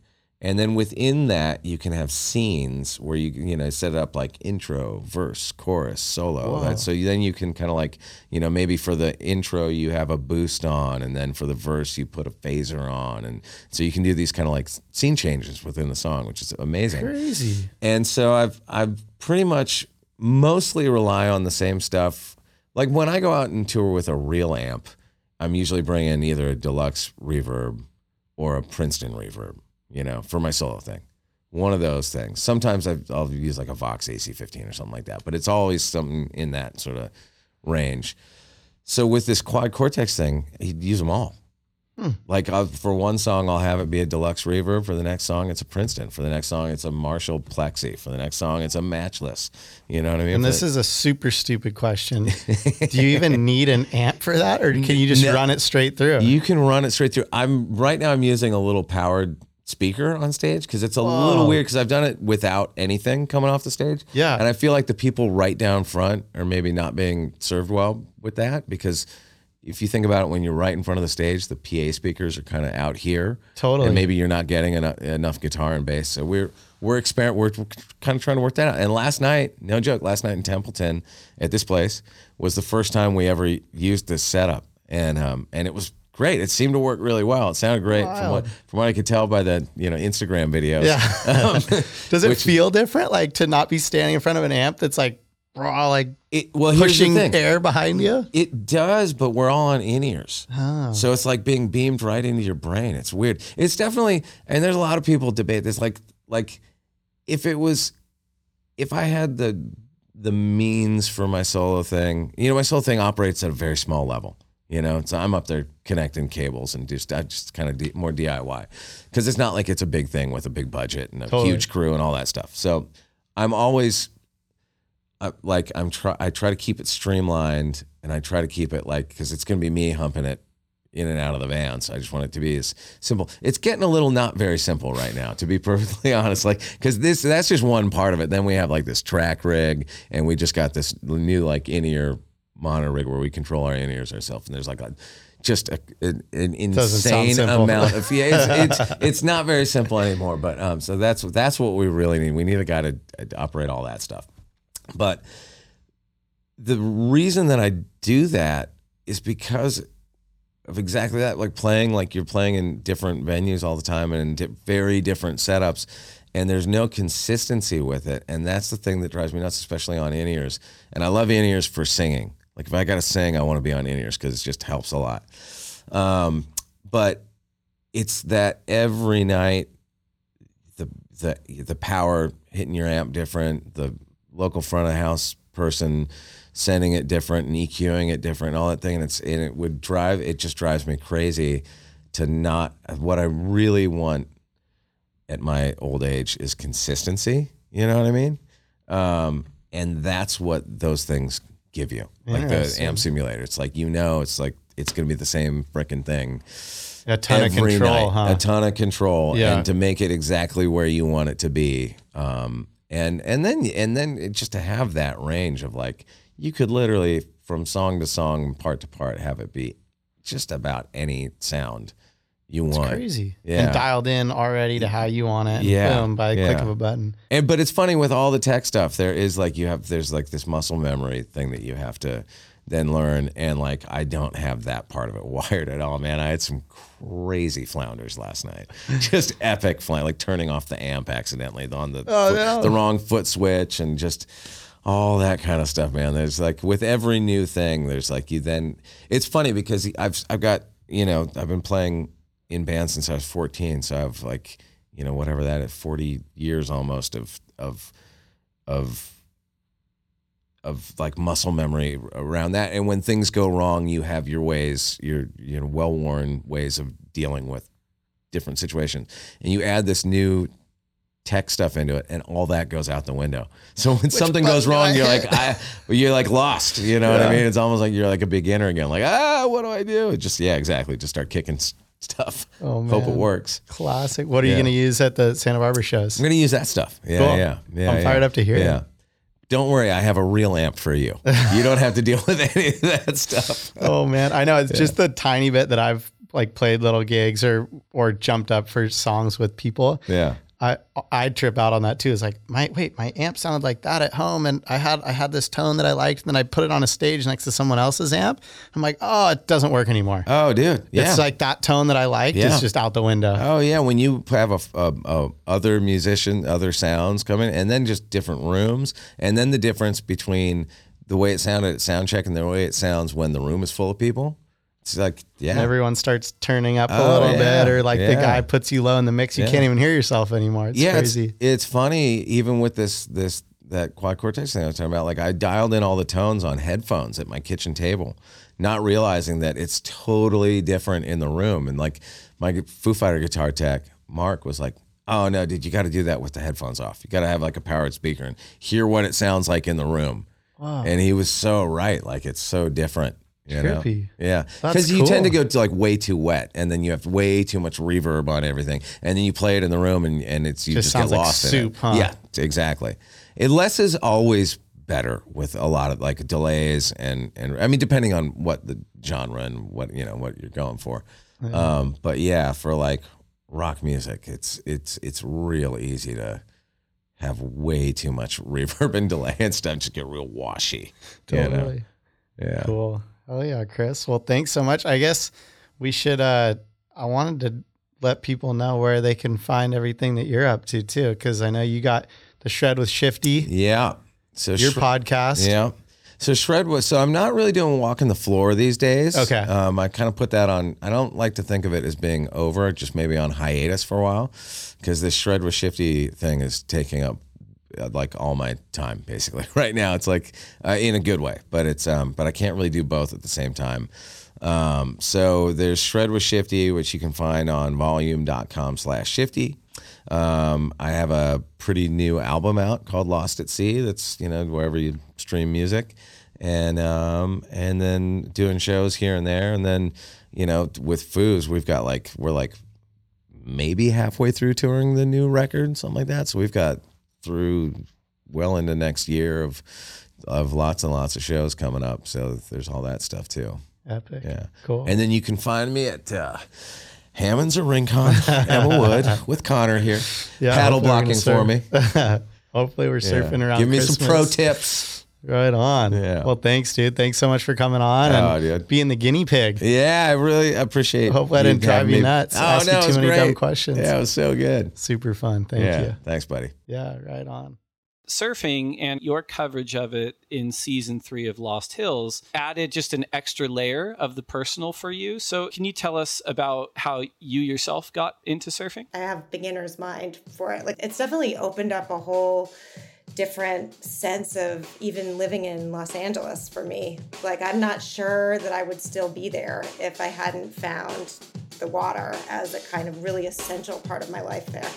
And then within that, you can have scenes where you you know set it up like intro, verse, chorus, solo. So you- then you can kind of like you know maybe for the intro you have a boost on, and then for the verse you put a phaser on, and so you can do these kind of like scene changes within the song, which is amazing. Crazy. And so I've I've pretty much mostly rely on the same stuff. Like when I go out and tour with a real amp, I'm usually bringing either a deluxe reverb or a Princeton reverb, you know, for my solo thing. One of those things. Sometimes I, I'll use like a Vox AC15 or something like that, but it's always something in that sort of range. So with this quad cortex thing, he'd use them all. Like I'll, for one song, I'll have it be a deluxe reverb. For the next song, it's a Princeton. For the next song, it's a Marshall Plexi. For the next song, it's a Matchless. You know what I mean? And this is a super stupid question. Do you even need an amp for that, or can you just No. run it straight through? You can run it straight through. I'm right now. I'm using a little powered speaker on stage because it's a little weird because I've done it without anything coming off the stage. Yeah. and I feel like the people right down front are maybe not being served well with that because if you think about it, when you're right in front of the stage, the PA speakers are kind of out here. Totally. and maybe you're not getting enough, enough guitar and bass. So we're we're experiment. We're kind of trying to work that out. And last night, no joke, last night in Templeton at this place was the first time we ever used this setup, and um and it was great. It seemed to work really well. It sounded great from what from what I could tell by the you know Instagram videos. Yeah. Does it Which- feel different, like to not be standing in front of an amp that's like raw, like It, well, here's the pushing thing. air behind you? It does, but we're all on in ears. Oh. So it's like being beamed right into your brain. It's weird. It's definitely, and there's a lot of people debate this. Like, like if it was, if I had the the means for my solo thing, you know, my solo thing operates at a very small level. You know, so I'm up there connecting cables and just I just kind of d- more DIY because it's not like it's a big thing with a big budget and a Totally. huge crew and all that stuff. So I'm always I, like I'm try I try to keep it streamlined and I try to keep it like because it's gonna be me humping it in and out of the van. So I just want it to be as simple. It's getting a little not very simple right now, to be perfectly honest. Like because this that's just one part of it. Then we have like this track rig and we just got this new like in ear monitor rig where we control our in ears ourselves. And there's like a just a, an, an insane amount of yeah. It's, it's it's not very simple anymore. But um, so that's that's what we really need. We need a guy to, to operate all that stuff. But the reason that I do that is because of exactly that, like playing like you're playing in different venues all the time and in very different setups, and there's no consistency with it, and that's the thing that drives me nuts, especially on in ears. And I love in ears for singing. Like if I got to sing, I want to be on in ears because it just helps a lot. Um, but it's that every night the the the power hitting your amp different, the local front of house person sending it different and EQing it different and all that thing. And it's and it would drive it just drives me crazy to not what I really want at my old age is consistency. You know what I mean? Um, and that's what those things give you, like the amp simulator. It's like you know, it's like it's going to be the same freaking thing. A ton of control, night. huh? A ton of control, Yeah. and to make it exactly where you want it to be. Um, and and then and then it, just to have that range of like you could literally from song to song, part to part, have it be just about any sound you It's want. crazy. Yeah. And dialed in already to how you want it. Yeah, Boom, by a click of a button. And but it's funny with all the tech stuff. There is like you have there's like this muscle memory thing that you have to then learn, and like I don't have that part of it wired at all, man. I had some crazy flounders last night, just epic flying, like turning off the amp accidentally on the Oh, foot- no. the wrong foot switch, and just all that kind of stuff, man. There's like with every new thing, there's like you then. It's funny because I've I've got you know I've been playing in bands since I was 14, so I've like you know whatever that is 40 years almost of of of of like muscle memory around that and when things go wrong you have your ways your you know well-worn ways of dealing with different situations and you add this new tech stuff into it and all that goes out the window so when something goes wrong I you're like? I, you're like lost you know what i mean it's almost like you're like a beginner again like ah what do i do just yeah exactly just start kicking stuff Oh, hope it works Classic. What are you going to use at the Santa Barbara shows? I'm gonna use that stuff. Yeah, Cool. yeah, yeah. I'm yeah. fired up to hear it. Yeah. Don't worry, I have a real amp for you. You don't have to deal with any of that stuff. oh man, I know it's just the tiny bit that I've like played little gigs or or jumped up for songs with people. Yeah. I I trip out on that too. It's like my wait, my amp sounded like that at home, and I had I had this tone that I liked, and then I put it on a stage next to someone else's amp. I'm like, oh, it doesn't work anymore. Oh, dude. Yeah. It's like that tone that I liked Yeah. is just out the window. Oh yeah, when you have a, a, a other musician, other sounds coming, and then just different rooms, and then the difference between the way it sounded at sound check and the way it sounds when the room is full of people. It's like yeah, And everyone starts turning up a Oh, little yeah. bit, or like the guy puts you low in the mix, you Yeah. can't even hear yourself anymore. It's yeah, crazy. It's, it's funny even with this this that quad cortex thing I was talking about. Like I dialed in all the tones on headphones at my kitchen table, not realizing that it's totally different in the room. And like my Foo Fighter guitar tech, Mark was like, "Oh no, dude, you got to do that with the headphones off. You got to have like a powered speaker and hear what it sounds like in the room." Wow. And he was so right. Like it's so different. You know? Trippy. Yeah. Because you tend to go to like way too wet and then you have way too much reverb on everything. And then you play it in the room and, and it's you Just just, get like lost in soup, it. huh? Yeah, exactly. It less is always better with a lot of like delays and and I mean depending on what the genre and what you know what you're going for. Um but yeah, for like rock music, it's it's it's real easy to have way too much reverb and delay and stuff just get real washy. you know? Totally. Yeah. Cool. Oh yeah, Chris. Well, thanks so much. I guess we should uh I wanted to let people know where they can find everything that you're up to too cuz I know you got the shred with Shifty, Yeah. So your Shre- podcast. Yeah. So shred was so I'm not really doing walking the floor these days. Okay. Um, I kind of put that on. I don't like to think of it as being over, just maybe on hiatus for a while, because this shred with shifty thing is taking up like all my time basically right now. It's like uh, in a good way, but it's um, but I can't really do both at the same time. Um, so there's shred with shifty, which you can find on volume.com slash shifty. Um, I have a pretty new album out called Lost at Sea. That's you know wherever you stream music, and um, and then doing shows here and there, and then you know with Foos we've got like we're like maybe halfway through touring the new record, something like that. So we've got through well into next year of of lots and lots of shows coming up. So there's all that stuff too. Epic. Yeah. Cool. And then you can find me at uh, Hammond's or Rincon, Emma Wood, with Conner here, Yeah, paddle blocking for me. hopefully we're surfing Yeah. around. Give me some pro tips. Right on. Yeah. Well, thanks, dude. Thanks so much for coming on Oh, and dude. being the guinea pig. Yeah, I really appreciate. It. Hopefully I didn't drive you nuts, Oh ask you no, too it was many great. dumb questions. Yeah, it was so good. Super fun. Thank yeah, you. thanks, buddy. Yeah, right on. surfing and your coverage of it in season three of Lost Hills added just an extra layer of the personal for you. So, can you tell us about how you yourself got into surfing? I have beginner's mind for it. Like it's definitely opened up a whole different sense of even living in Los Angeles for me. Like, I'm not sure that I would still be there if I hadn't found the water as a kind of really essential part of my life there.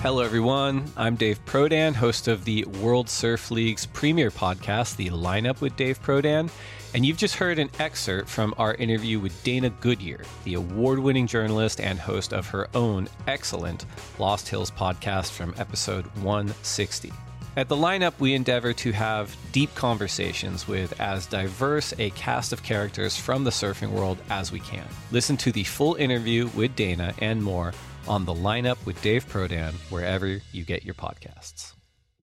Hello, everyone. I'm Dave Prodan, host of the World Surf League's premier podcast, The Lineup with Dave Prodan. And you've just heard an excerpt from our interview with Dana Goodyear, the award winning journalist and host of her own excellent Lost Hills podcast from episode 160. At the lineup, we endeavor to have deep conversations with as diverse a cast of characters from the surfing world as we can. Listen to the full interview with Dana and more on the lineup with Dave Prodan, wherever you get your podcasts.